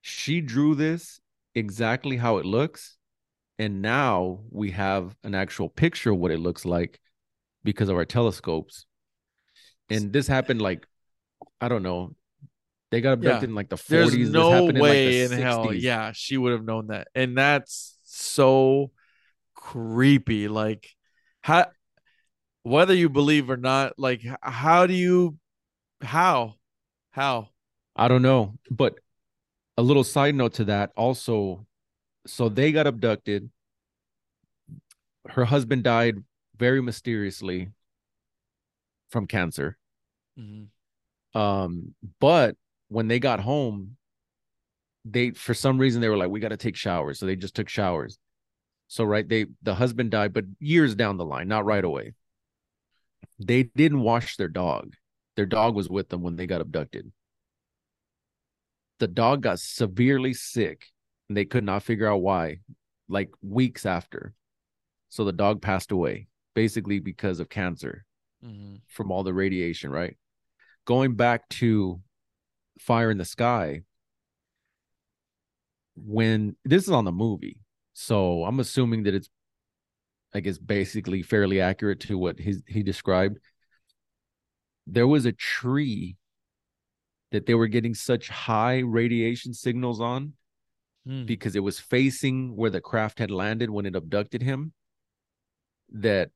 She drew this exactly how it looks. And now we have an actual picture of what it looks like because of our telescopes. And this happened like, I don't know. They got abducted yeah. in like the 40s. There's no way in, like in hell. Yeah, she would have known that. And that's so creepy. Like, how, whether you believe or not, like, how do you, how, how? I don't know. But a little side note to that also. So they got abducted. Her husband died very mysteriously from cancer. Mm-hmm. um but when they got home they for some reason they were like we got to take showers. So they just took showers. So right they the husband died but years down the line not right away. They didn't wash their dog. Their dog was with them when they got abducted the dog got severely sick and they could not figure out why, like weeks after. So the dog passed away, basically because of cancer mm-hmm. from all the radiation, right? Going back to Fire in the Sky, when this is on the movie, so I'm assuming that it's, I guess, basically fairly accurate to what his, he described. There was a tree that they were getting such high radiation signals on mm. because it was facing where the craft had landed when it abducted him that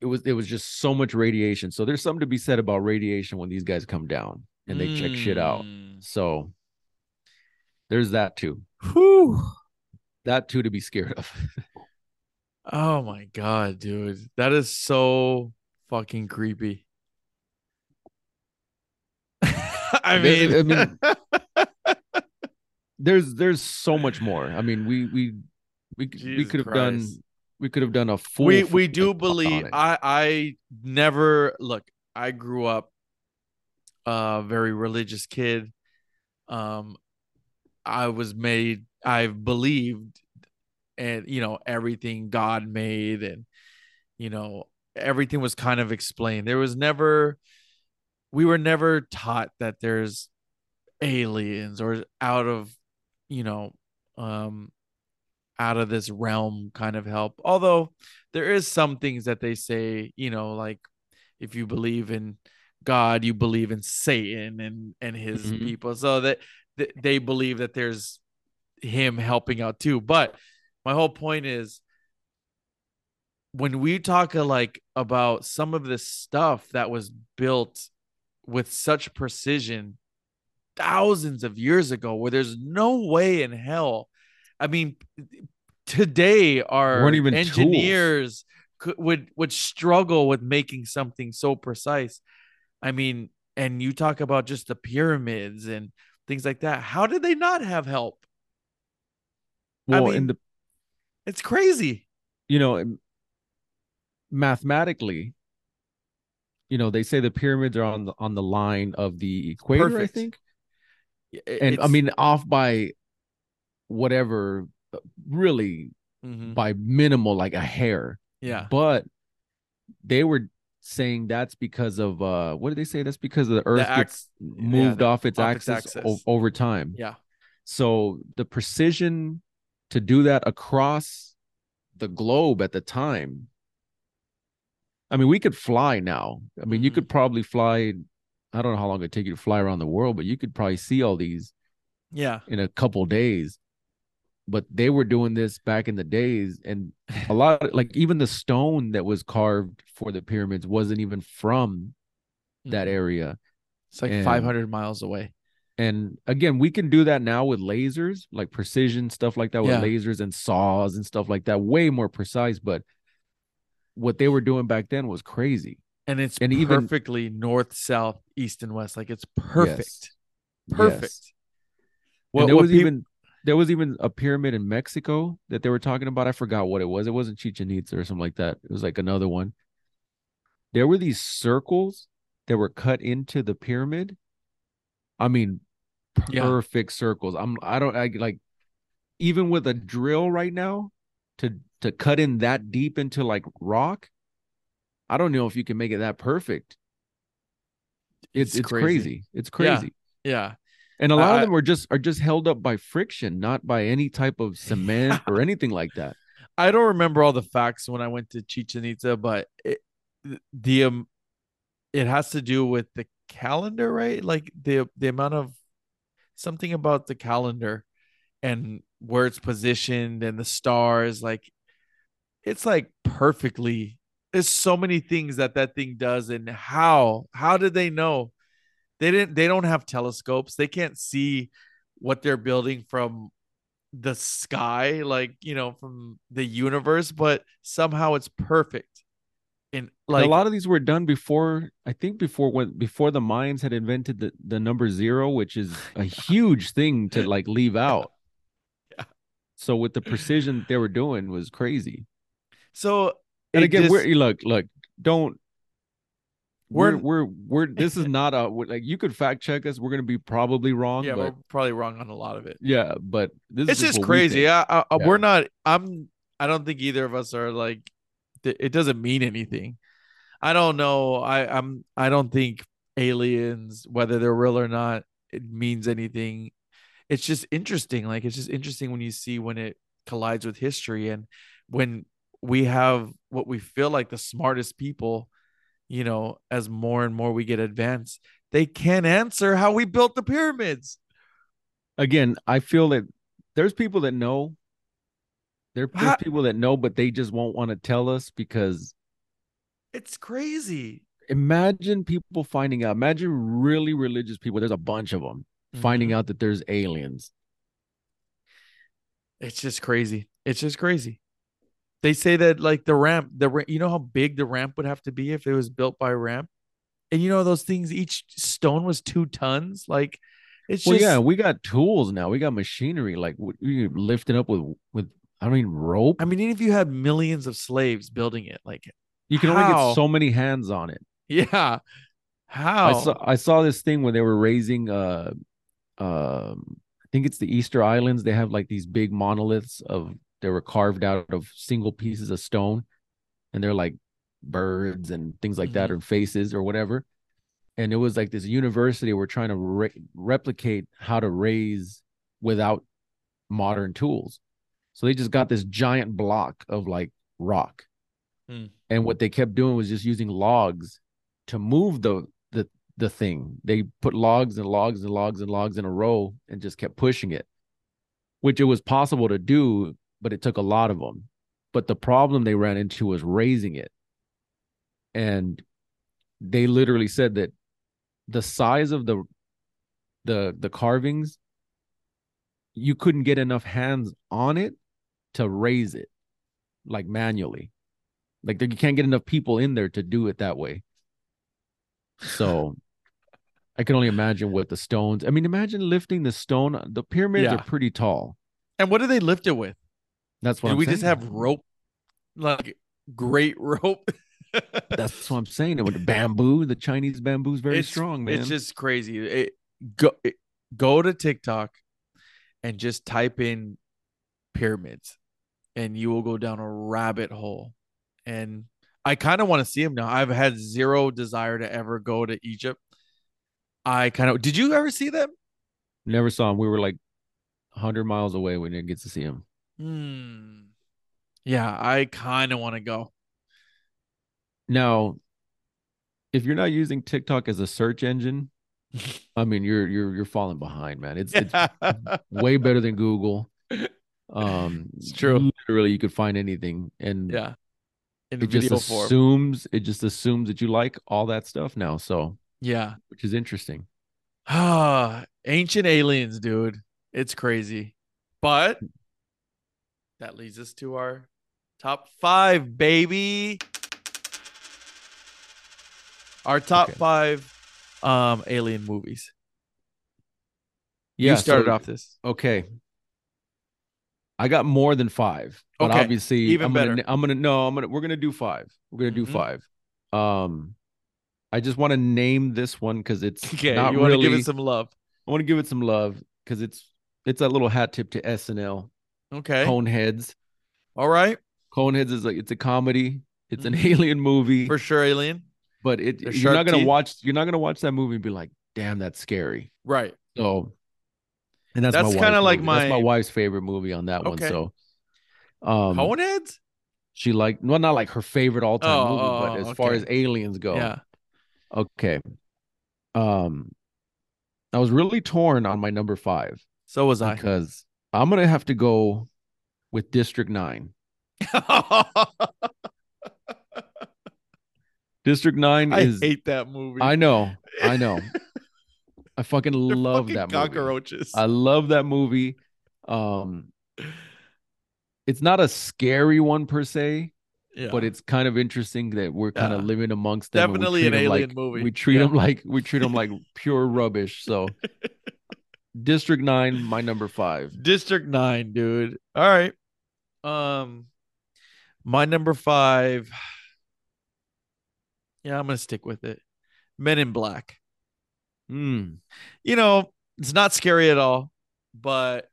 it was it was just so much radiation so there's something to be said about radiation when these guys come down and they mm. check shit out hmm. so there's that too Whew. that too to be scared of oh my god dude that is so fucking creepy I mean, I mean, there's there's so much more. I mean, we we we Jesus we could have done we could have done a full. We we do believe. I I never look. I grew up a very religious kid. Um, I was made. I've believed, and you know everything God made, and you know everything was kind of explained. There was never, we were never taught that there's aliens or out of, you know, um, out of this realm kind of help. Although there is some things that they say, you know, like if you believe in God, you believe in Satan and and his mm-hmm. people, so that, that they believe that there's him helping out too. But my whole point is when we talk like about some of this stuff that was built with such precision thousands of years ago where there's no way in hell i mean today our even engineers could, would would struggle with making something so precise. I mean and you talk about just the pyramids and things like that. How did they not have help? Well I mean, in the it's crazy. You know mathematically, you know, they say the pyramids are on the on the line of the equator, Perfect. I think. And it's... I mean, off by whatever, really mm-hmm. by minimal, like a hair. Yeah. But they were saying that's because of uh what did they say? That's because of the Earth the gets moved yeah, off, its, off axis its axis o- over time. Yeah. So the precision to do that across the globe at the time I mean, we could fly now. I mean, mm-hmm. you could probably fly. I don't know how long it take you to fly around the world, but you could probably see all these. Yeah. In a couple days, but they were doing this back in the days, and a lot of, like even the stone that was carved for the pyramids wasn't even from that mm-hmm. area. It's like and, 500 miles away. And again, we can do that now with lasers, like precision stuff like that with yeah. lasers and saws and stuff like that, way more precise. But what they were doing back then was crazy. And it's and perfectly even, north, south, east, and west. Like it's perfect. Yes. Perfect. Yes. Well, there was people... even there was even a pyramid in Mexico that they were talking about. I forgot what it was. It wasn't Chichen Itza or something like that. It was like another one. There were these circles that were cut into the pyramid. I mean, perfect yeah. circles. I'm I don't I like even with a drill right now to to cut in that deep into like rock, I don't know if you can make it that perfect. It's it's, it's crazy. crazy. It's crazy. Yeah. yeah. And a lot of them are just are just held up by friction, not by any type of cement or anything like that. I don't remember all the facts when I went to Chichen Itza, but it, the um, it has to do with the calendar, right? Like the the amount of something about the calendar and where it's positioned and the stars. Like it's like perfectly there's so many things that that thing does and how how did they know they didn't they don't have telescopes they can't see what they're building from the sky like you know from the universe but somehow it's perfect and like a lot of these were done before i think before when before the mayans had invented the, the number zero which is a huge thing to like leave out. So with the precision they were doing was crazy so and again, just, we're look, look, don't. We're we're we're. This is not a like you could fact check us. We're gonna be probably wrong. Yeah, but, we're probably wrong on a lot of it. Yeah, but this it's just, just crazy. I, I, yeah. We're not. I'm. I don't think either of us are like. It doesn't mean anything. I don't know. I I'm. I don't think aliens, whether they're real or not, it means anything. It's just interesting. Like it's just interesting when you see when it collides with history and when we have what we feel like the smartest people, you know, as more and more we get advanced, they can't answer how we built the pyramids. Again, I feel that there's people that know. There, there's people that know, but they just won't want to tell us because it's crazy. Imagine people finding out. Imagine really religious people. There's a bunch of them mm-hmm. finding out that there's aliens. It's just crazy. It's just crazy. They say that like the ramp, the you know how big the ramp would have to be if it was built by ramp, and you know those things. Each stone was two tons. Like it's well, just yeah. We got tools now. We got machinery. Like we lifting up with with I mean rope. I mean, even if you had millions of slaves building it, like you can how? only get so many hands on it. Yeah, How? I saw I saw this thing when they were raising uh um I think it's the Easter Islands. They have like these big monoliths of they were carved out of single pieces of stone and they're like birds and things like that Mhm. or faces or whatever. And it was like this university were trying to re- replicate how to raise without modern tools. So they just got this giant block of like rock. Hmm. And what they kept doing was just using logs to move the the thing. They put logs and logs and logs and logs in a row and just kept pushing it. Which it was possible to do, but it took a lot of them. But the problem they ran into was raising it. And they literally said that the size of the the the carvings you couldn't get enough hands on it to raise it like manually like you can't get enough people in there to do it that way so i can only imagine what the stones i mean imagine lifting the stone the pyramids Yeah. are pretty tall and what do they lift it with? that's what we just have rope? Like great rope. that's what i'm saying with the bamboo the chinese bamboo is very It's- strong man It's just crazy. It, go it, go to TikTok and just type in pyramids, and you will go down a rabbit hole. And I kind of want to see them now. I've had zero desire to ever go to Egypt. I kind of did. You ever see them? never saw him we were like 100 miles away we didn't get to see him Hmm. Yeah, I kind of want to go. Now, if you're not using TikTok as a search engine, I mean you're you're you're falling behind, man. It's it's way better than Google. Um It's true. Literally you could find anything and yeah. In it just form. assumes it just assumes that you like all that stuff now. So Yeah. which is interesting. Ah, ancient aliens, dude. It's crazy. But that leads us to our top five, baby. Our top Okay. five um alien movies. Yeah, you started so- off this. Okay. I got more than five, but Okay, obviously even I'm gonna, better. I'm gonna no, I'm gonna we're gonna do five. We're gonna Mhm. do five. Um, I just want to name this one because it's Okay, not you want really. to give it some love. I want to give it some love because it's it's a little hat tip to SNL. Okay. Coneheads. All right. Coneheads is like it's a comedy. It's an Mhm. alien movie, For sure, alien. but it you're not gonna teeth? watch you're not gonna watch that movie and be like, damn, that's scary. Right. So, and that's That's kinda like movie. that's my my- wife's favorite movie on that one. So, um, Coneheads? she like well not like her favorite all time Oh, movie, oh, but as far as aliens go, Yeah. Okay. Um, I was really torn on my number five So was I. because I'm gonna have to go with District Nine. District Nine I is hate that movie. I know, I know. I fucking They're love fucking that movie. cockroaches. I love that movie. Um, it's not a scary one per se, yeah. but it's kind of interesting that we're kind of living amongst them. Definitely an alien like- movie. We treat them like we treat them like pure rubbish. So, District Nine, my number five. District 9, dude. All right. Um my number 5 Yeah, I'm going to stick with it. Men in Black. Hmm. You know, it's not scary at all, but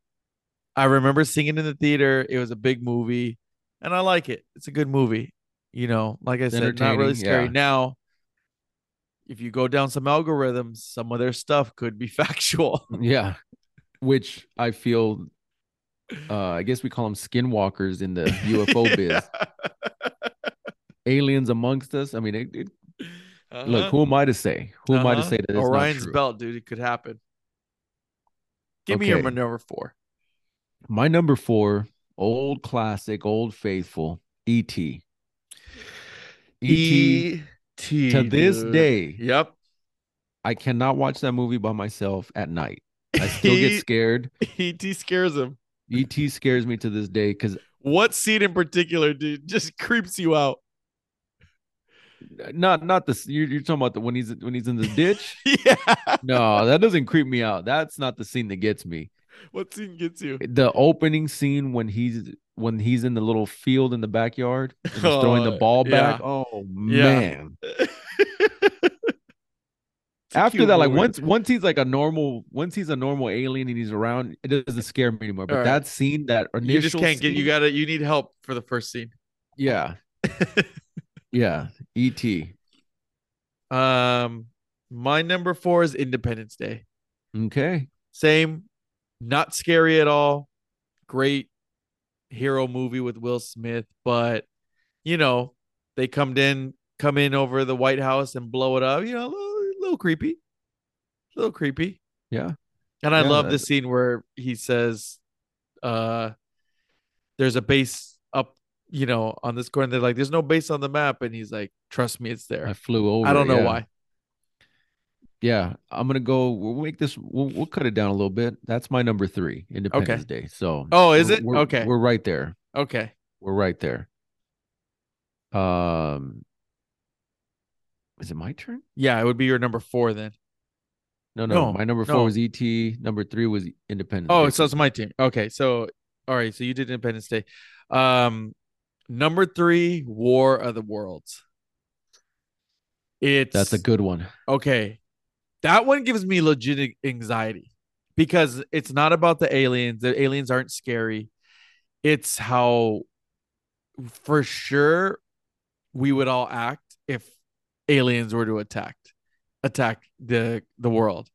I remember seeing it in the theater. It was a big movie, and I like it. It's a good movie. You know, like I said, not really scary. yeah. Now, if you go down some algorithms, some of their stuff could be factual. Yeah, which I feel. Uh, I guess we call them skinwalkers in the UFO biz. Aliens amongst us. I mean, it, it, look, Uh-huh. who am I to say? Who am I to Uh-huh. say that Orion's belt, dude. It could happen. Give me your Okay. number four. My number four, old classic, old faithful, E.T. E.T. To this dude. day, Yep. I cannot watch that movie by myself at night. I still get scared. E.T. scares him. E.T. scares me to this day because What scene in particular, dude, just creeps you out? not not this. You're, you're talking about the when he's when he's in the ditch. yeah. no, that doesn't creep me out. That's not the scene that gets me. What scene gets you? The opening scene when he's when he's in the little field in the backyard and he's throwing the Oh, ball back. yeah. Oh man, After that, like movie. once once he's like a normal, once he's a normal alien and he's around, it doesn't scare me anymore. But right. that scene, that initial, you just can't get. You gotta. You need help for the first scene. yeah, yeah. E.T. Um, my number four is Independence Day. Okay, Same, not scary at all. Great hero movie with Will Smith, but you know they come in, come in over the White House and blow it up. You know, a little, little creepy, a little creepy. yeah, And I Yeah, love the scene where he says, uh, there's a base up, you know, on this corner. They're like, there's no base on the map. And he's like, trust me, it's there. I flew over. I don't know yeah. why. Yeah, I'm gonna go. We'll make this. We'll, we'll cut it down a little bit. That's my number three, Independence Day. So, Oh, is it? we're- Okay. we're right there. Okay. We're right there. Um, is it my turn? Yeah, it would be your number four then. No, no. No, my number four no. was ET. Number three was Independence. Oh, Day. so it's my team. Okay. So, all right. So you did Independence Day. Um, number three, War of the Worlds. It's that's a good one. okay. That one gives me legit anxiety because it's not about the aliens. The aliens aren't scary. It's how, for sure, we would all act if aliens were to attack attack the the world.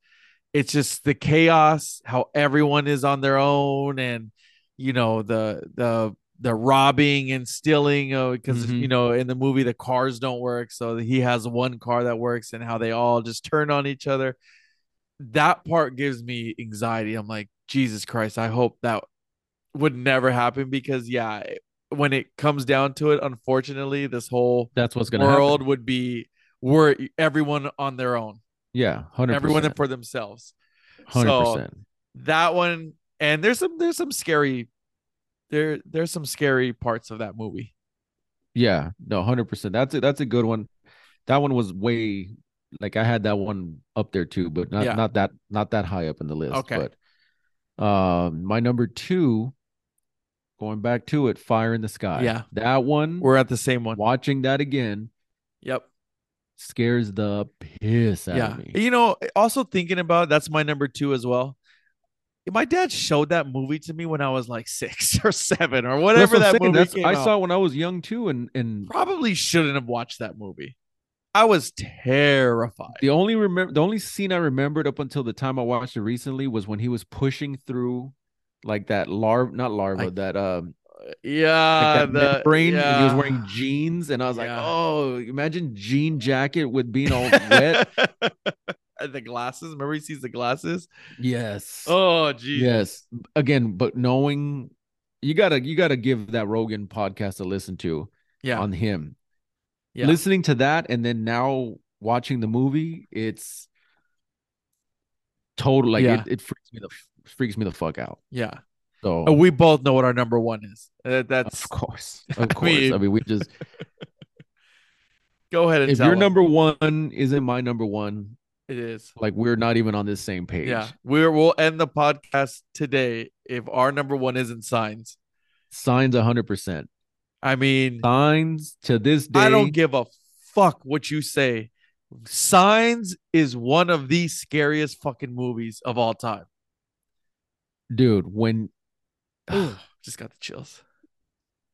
It's just the chaos, how everyone is on their own, and you know the the the robbing and stealing because Mhm. you know in the movie the cars don't work so he has one car that works and how they all just turn on each other that part gives me anxiety i'm like jesus christ i hope that would never happen because yeah when it comes down to it unfortunately this whole That's what's gonna world happen. would be were everyone on their own Yeah, 100%. everyone for themselves Hundred so- percent. that one and there's some there's some scary there there's some scary parts of that movie Yeah, no, hundred percent. That's a that's a good one. That one was way like I had that one up there too, but not Yeah. not that not that high up in the list. Okay. But um my number two, going back to it, Fire in the Sky. Yeah. That one we're at the same one watching that again yep scares the piss out yeah of me. you know also thinking about that's my number two as well my dad showed that movie to me when i was like six or seven or whatever what that saying. movie came I out. saw it when I was young too, and and probably shouldn't have watched that movie i was terrified the only remember the only scene I remembered up until the time I watched it recently was when he was pushing through like that larva, not larva, that um yeah like that the brain. and he was wearing jeans, and I was like, oh, imagine jean jacket with being all wet. And the glasses remember he sees the glasses Yes, oh geez yes. Again, but knowing you gotta you gotta give that Rogan podcast a listen to yeah on him. Yeah. Listening to that and then now watching the movie, it's total like Yeah. it, it freaks me the freaks me the fuck out. yeah So Uh, we both know what our number one is Uh, that's of course, I of course. I mean- mean, we just go ahead and if tell your 'em. number one isn't my number one, it is like we're not even on the same page. Yeah, we're we'll end the podcast today if our number one isn't signs. Signs hundred percent. I mean, Signs to this day. I don't give a fuck what you say. Signs is one of the scariest fucking movies of all time. dude. When Just got the chills.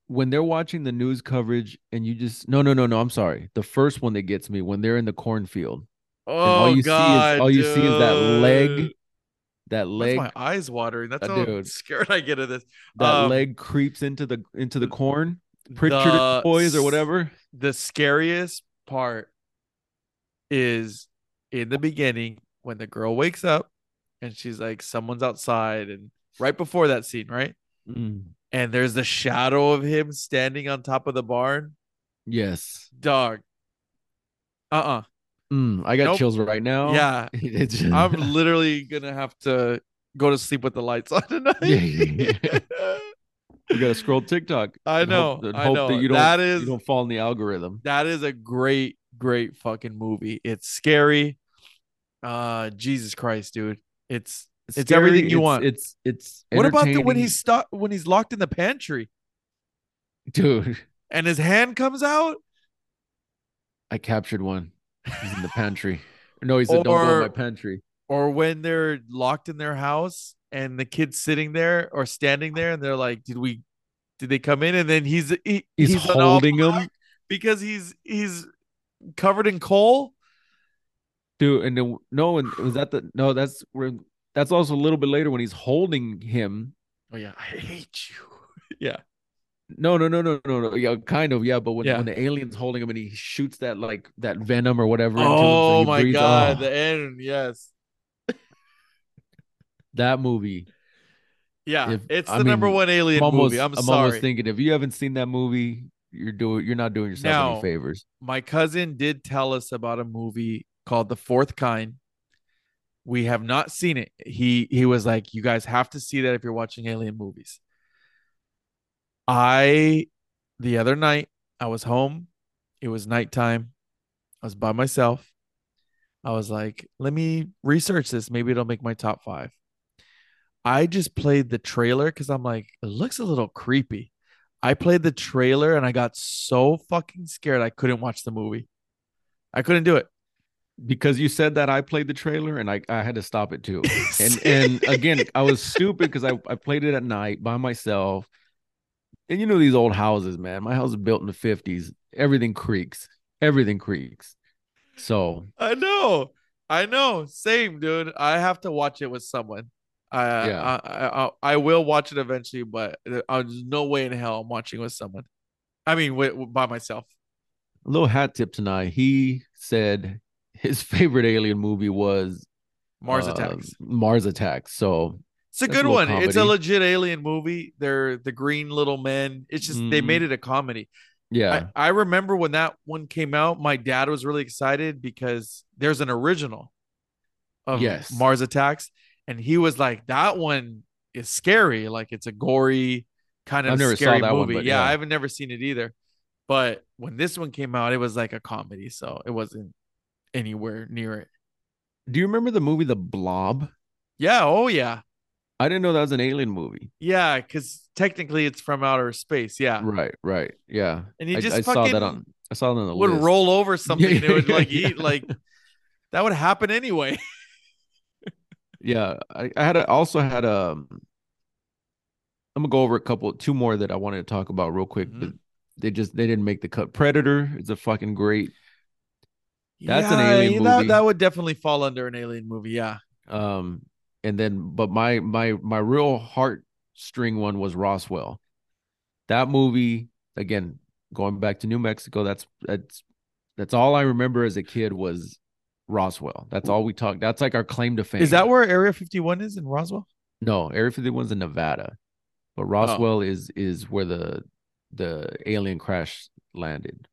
when they're watching the news coverage and you just no no no no I'm sorry. The first one that gets me when they're in the cornfield. Oh all you see is- god! all you see is that leg, dude. That That's leg my eyes watering. That's how dude. scared I get of this. that Um, leg creeps into the into the corn. Pritchard the toys or whatever. the scariest part is in the beginning when the girl wakes up and she's like, someone's outside, and right before that scene, right? Mm, And there's the shadow of him standing on top of the barn. yes. Dog. Uh uh Mm, I got Nope. chills right now. Yeah. It's I'm literally gonna have to go to sleep with the lights on tonight. Yeah, yeah, you gotta scroll TikTok. I know. Hope, I hope know. that you don't that is you don't fall in the algorithm. that is a great, great fucking movie. It's scary. Uh Jesus Christ, dude. It's It's everything you it's, want. It's it's what about the, when he's stuck when he's locked in the pantry dude? and his hand comes out? I captured one. He's in the pantry. No, he's said, "Don't go in my pantry." or when they're locked in their house and the kid's sitting there or standing there and they're like, "Did we? Did they come in?" And then he's he, He's, all holding him, because he's he's covered in coal. dude. And then, no, and was that the no? That's where. That's also a little bit later when he's holding him. Oh yeah, I hate you. yeah, No, no, no, no, no, no. Yeah, kind of. Yeah, but when, Yeah. when the alien's holding him and he shoots that like that venom or whatever. into him, so Oh my breathes- god, oh, the end. Yes. that movie. Yeah, If- it's I the number mean, one alien I'm almost, movie. I'm, I'm sorry. almost thinking if you haven't seen that movie, you're doing you're not doing yourself Now- any favors. My cousin did tell us about a movie called The Fourth Kind. We have not seen it. He he was like, "You guys have to see that if you're watching alien movies." I the other night I was home. It was nighttime. I was by myself. I was like, let me research this. Maybe it'll make my top five. I just played the trailer because I'm like, it looks a little creepy. I played the trailer and I got so fucking scared I couldn't watch the movie. I couldn't do it. Because you said that I played the trailer and I, I had to stop it too. And and again, I was stupid because I, I played it at night by myself. And you know these old houses, man. My house is built in the 50s. Everything creaks. Everything creaks. So I know. I know. Same, dude. I have to watch it with someone. I, Yeah. I, I, I, I will watch it eventually, but uh, there's no way in hell I'm watching with someone. I mean, with, by myself. a little hat tip tonight. He said his favorite alien movie was Mars uh, Attacks. Mars Attacks. So It's a That's good little one. It's a legit alien movie. They're the green little men. It's just they Mhm. made it a comedy. yeah, I, I remember when that one came out, my dad was really excited because there's an original of Yes. Mars Attacks, and he was like, "That one is scary. Like it's a gory kind of I've never saw scary one, movie." but yeah, yeah. I haven't never seen it either. But when this one came out, it was like a comedy, so it wasn't anywhere near it. do you remember the movie The Blob? Yeah. Oh yeah. I didn't know that was an alien movie. Yeah, because technically it's from outer space. Yeah. Right, right, yeah. And you I, just I saw that on. I saw that on the would list. roll over something and it would like Yeah. eat like that would happen anyway. Yeah, I, I had a, also had a. I'm gonna go over a couple, two more that I wanted to talk about real quick. Mhm. But they just they didn't make the cut. Predator is a fucking great. That's an Yeah, alien That, movie. that would definitely fall under an alien movie. Yeah. Um, and then but my my my real heartstring one was Roswell. That movie again, going back to New Mexico. That's that's that's all I remember as a kid was Roswell. That's all we talked. That's like our claim to fame. Is that where Area 51 is in Roswell? No, Area 51's in Nevada, but Oh. Roswell is is where the the alien crash landed.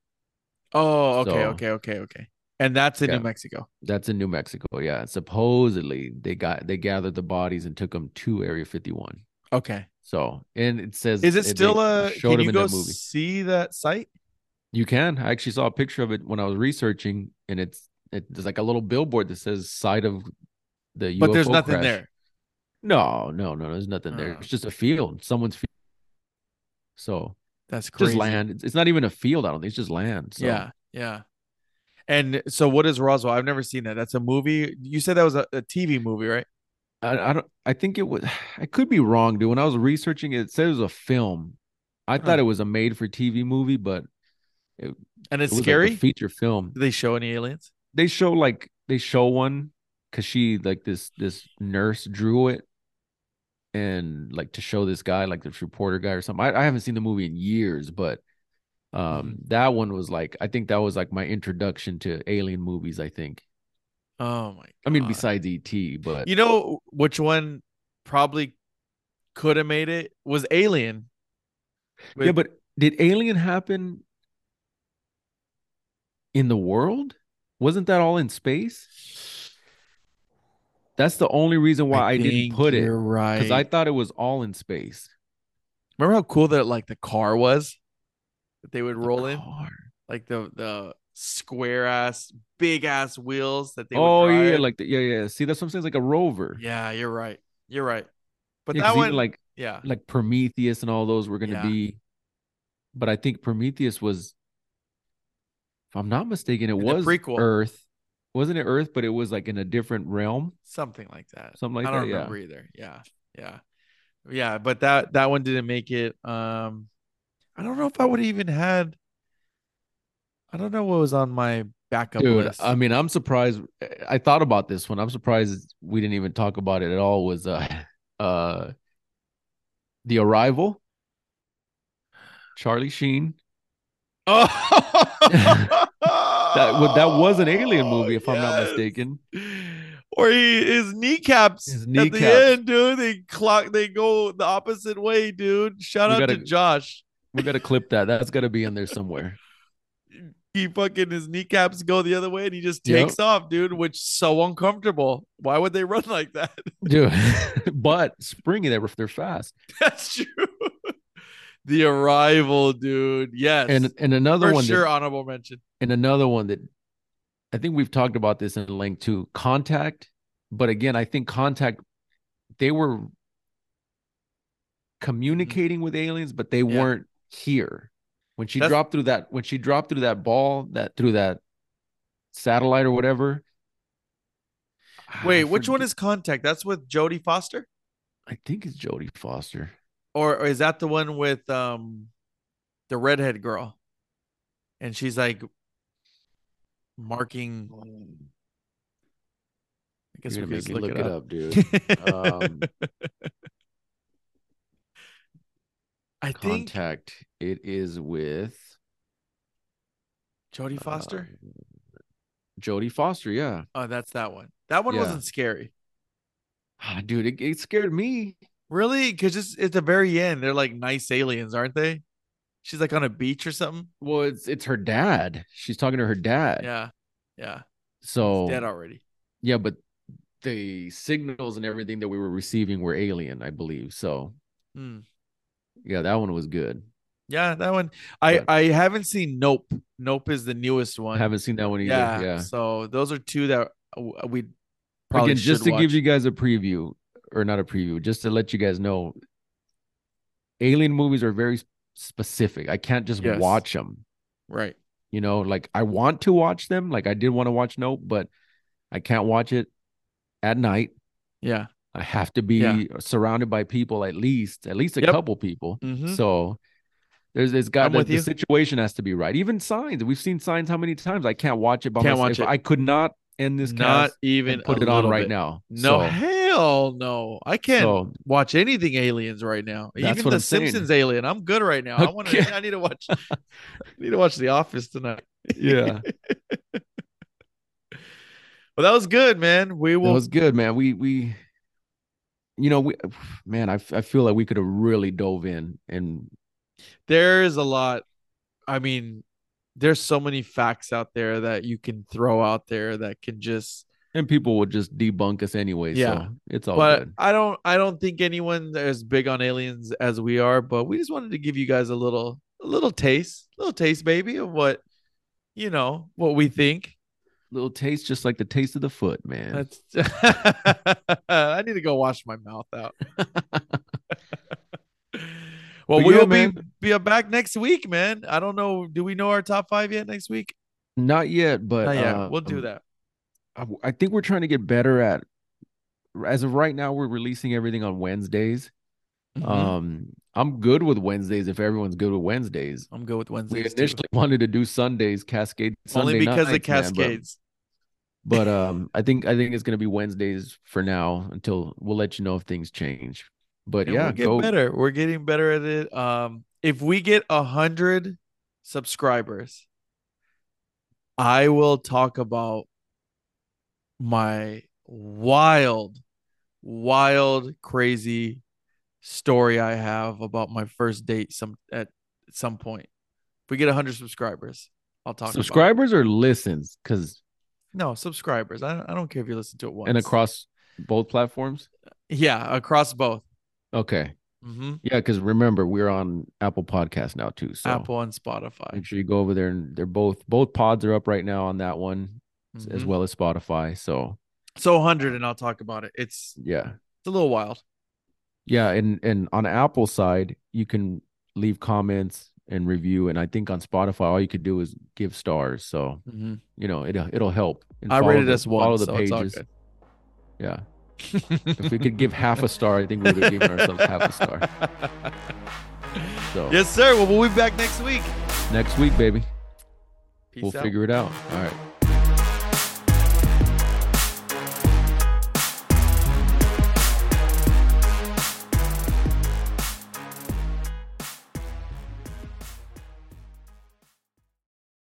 Oh, okay, So- okay, okay, okay. And that's in Yeah. New Mexico. That's in New Mexico. Yeah, supposedly they got they gathered the bodies and took them to Area 51. Okay. So, and it says Is it still a can you go see that site? You can. I actually saw a picture of it when I was researching, and it's it, there's like a little billboard that says "site of the UFO." But there's nothing crash. there. No, no, no. There's nothing there. Oh. It's just a field. Someone's field. So That's crazy. just land. It's, it's not even a field. I don't think it's just land. So. Yeah, yeah. And so what is Roswell? I've never seen that. That's a movie. You said that was a, a TV movie, right? I, I don't. I think it was. I could be wrong, dude. When I was researching it, it said it was a film. I Huh. thought it was a made-for-TV movie, but And it it's was like scary. a feature film. Do they show any aliens? they show like they show one because she like this this nurse drew it and like to show this guy like this reporter guy or something i, I haven't seen the movie in years but um Mm-hmm. that one was like i think that was like my introduction to alien movies i think Oh my! i mean besides et but you know which one probably could have made it was Alien. yeah but did alien happen in the world wasn't that all in space that's the only reason why i, didn't put it right. because i thought it was all in space remember how cool that like the car was that they would The roll in, like the the square ass, big ass wheels that they. oh would yeah, like the, yeah, yeah. See, that's what I'm saying. It's like a rover. yeah, you're right. You're right. But Yeah, that one, like yeah, like Prometheus and all those were gonna Yeah. be, but I think Prometheus was, if I'm not mistaken, it was prequel. Earth. wasn't it Earth, but it was like in a different realm, something like that. something like I don't that. remember either. Yeah, yeah, yeah. But that that one didn't make it. Um, I don't know if I would even had. I don't know what was on my backup dude. list. I mean, I'm surprised. I thought about this one. I'm surprised we didn't even talk about it at all. Was uh, uh, the arrival, Charlie Sheen. oh, That that was an alien movie, if I'm not mistaken. Or he his kneecaps, His at the end, dude. They clock. They go the opposite way, dude. Shout We out to gotta- Josh. We got to clip that. That's got to be in there somewhere. He fucking his kneecaps go the other way, and he just Yep. takes off, dude. Which so uncomfortable. Why would they run like that? dude. but springy, they were they're fast. That's true. the arrival, dude. Yes, And and another for one, sure. that, Honorable mention. and another one that I think we've talked about this in length too. Contact, but again, I think Contact they were mm-hmm. communicating with aliens, but they Yeah. weren't here. When she That's- dropped through that, when she dropped through that ball, that through that satellite or whatever. Wait, which one is Contact? That's with Jodie Foster, I think it's Jodie Foster. or, or is that the one with um the redhead girl? And she's like marking. I guess You're we gonna can make just me look, look it up. Dude. Um, I think Contact. It is with Jodie Foster. uh, Jodie Foster. Yeah, oh, that's that one. That one yeah. wasn't scary. Ah, dude, it, it scared me. Really? Because it's at the very end, they're like nice aliens, aren't they? She's like on a beach or something. Well, it's it's her dad. She's talking to her dad. Yeah, yeah. So He's dead already. yeah, but the signals and everything that we were receiving were alien, I believe. So Hmm. Yeah, that one was good. Yeah, that one. I But- I haven't seen Nope. Nope is the newest one. I haven't seen that one either. yeah, Yeah. So those are two that we probably Again, just to give you guys a preview, or not a preview, just to let you guys know, alien movies are very specific. I can't just Yes. watch them. right. You know, like I want to watch them. Like I did want to watch Nope, but I can't watch it at night. Yeah. I have to be Yeah. surrounded by people at least, at least a Yep. couple people. Mhm. So there's there's got the, with the situation has to be right. Even signs. We've seen signs how many times I can't watch it by Can't myself. watch it. I could not end this Not even put it on little right now. No, So- hell no. I can't so watch anything aliens right now. Even the I'm saying. Simpsons alien. I'm good right now. I want to I need to watch I need to watch The Office tonight. yeah, Well, that was good, man. We will was good, man. We we, you know, we man, I I feel like we could have really dove in and there is a lot. I mean, there's so many facts out there that you can throw out there that can just and people would just debunk us anyway. Yeah. so it's all but good. I don't I don't think anyone as big on aliens as we are, but we just wanted to give you guys a little a little taste, little taste baby of what you know, what we think. Little taste, just like the taste of the foot, man. That's I need to go wash my mouth out. well, But we yeah, will be be back next week, man. I don't know. Do we know our top five yet next week? Not yet, but Not yet. uh, we'll do um, that. I, I think we're trying to get better at. As of right now, we're releasing everything on Wednesdays. Mhm. Um, I'm good with Wednesdays if everyone's good with Wednesdays. I'm good with We Wednesdays. too. initially wanted to do Sundays, Cascade Sunday only because of nights, but- Cascades. But um, I think I think it's gonna be Wednesdays for now until we'll let you know if things change. But And yeah, we'll get go. better. We're getting better at it. Um, if we get a hundred subscribers, I will talk about my wild, wild, crazy story I have about my first date some at some point. If we get a hundred subscribers, I'll talk about it. Subscribers or listens, because No, subscribers. I don't, I don't care if you listen to it once. and across both platforms. Yeah, across both. Okay, hmm yeah, because remember we're on Apple Podcast now too. So Apple and Spotify. make sure you go over there and they're both both pods are up right now on that one s- as well as Spotify. So So 100 and I'll talk about it. It's yeah, it's a little wild. yeah, and and on Apple side you can leave comments and review. And I think on Spotify, all you could do is give stars. So Mhm. you know it it'll help. And I follow rated the- us Follow one, the so pages. Yeah. if we could give half a star, I think we would have given ourselves half a star. So Yes, sir. Well, we'll be back next week. next week, baby, Peace we'll out. figure it out. All right.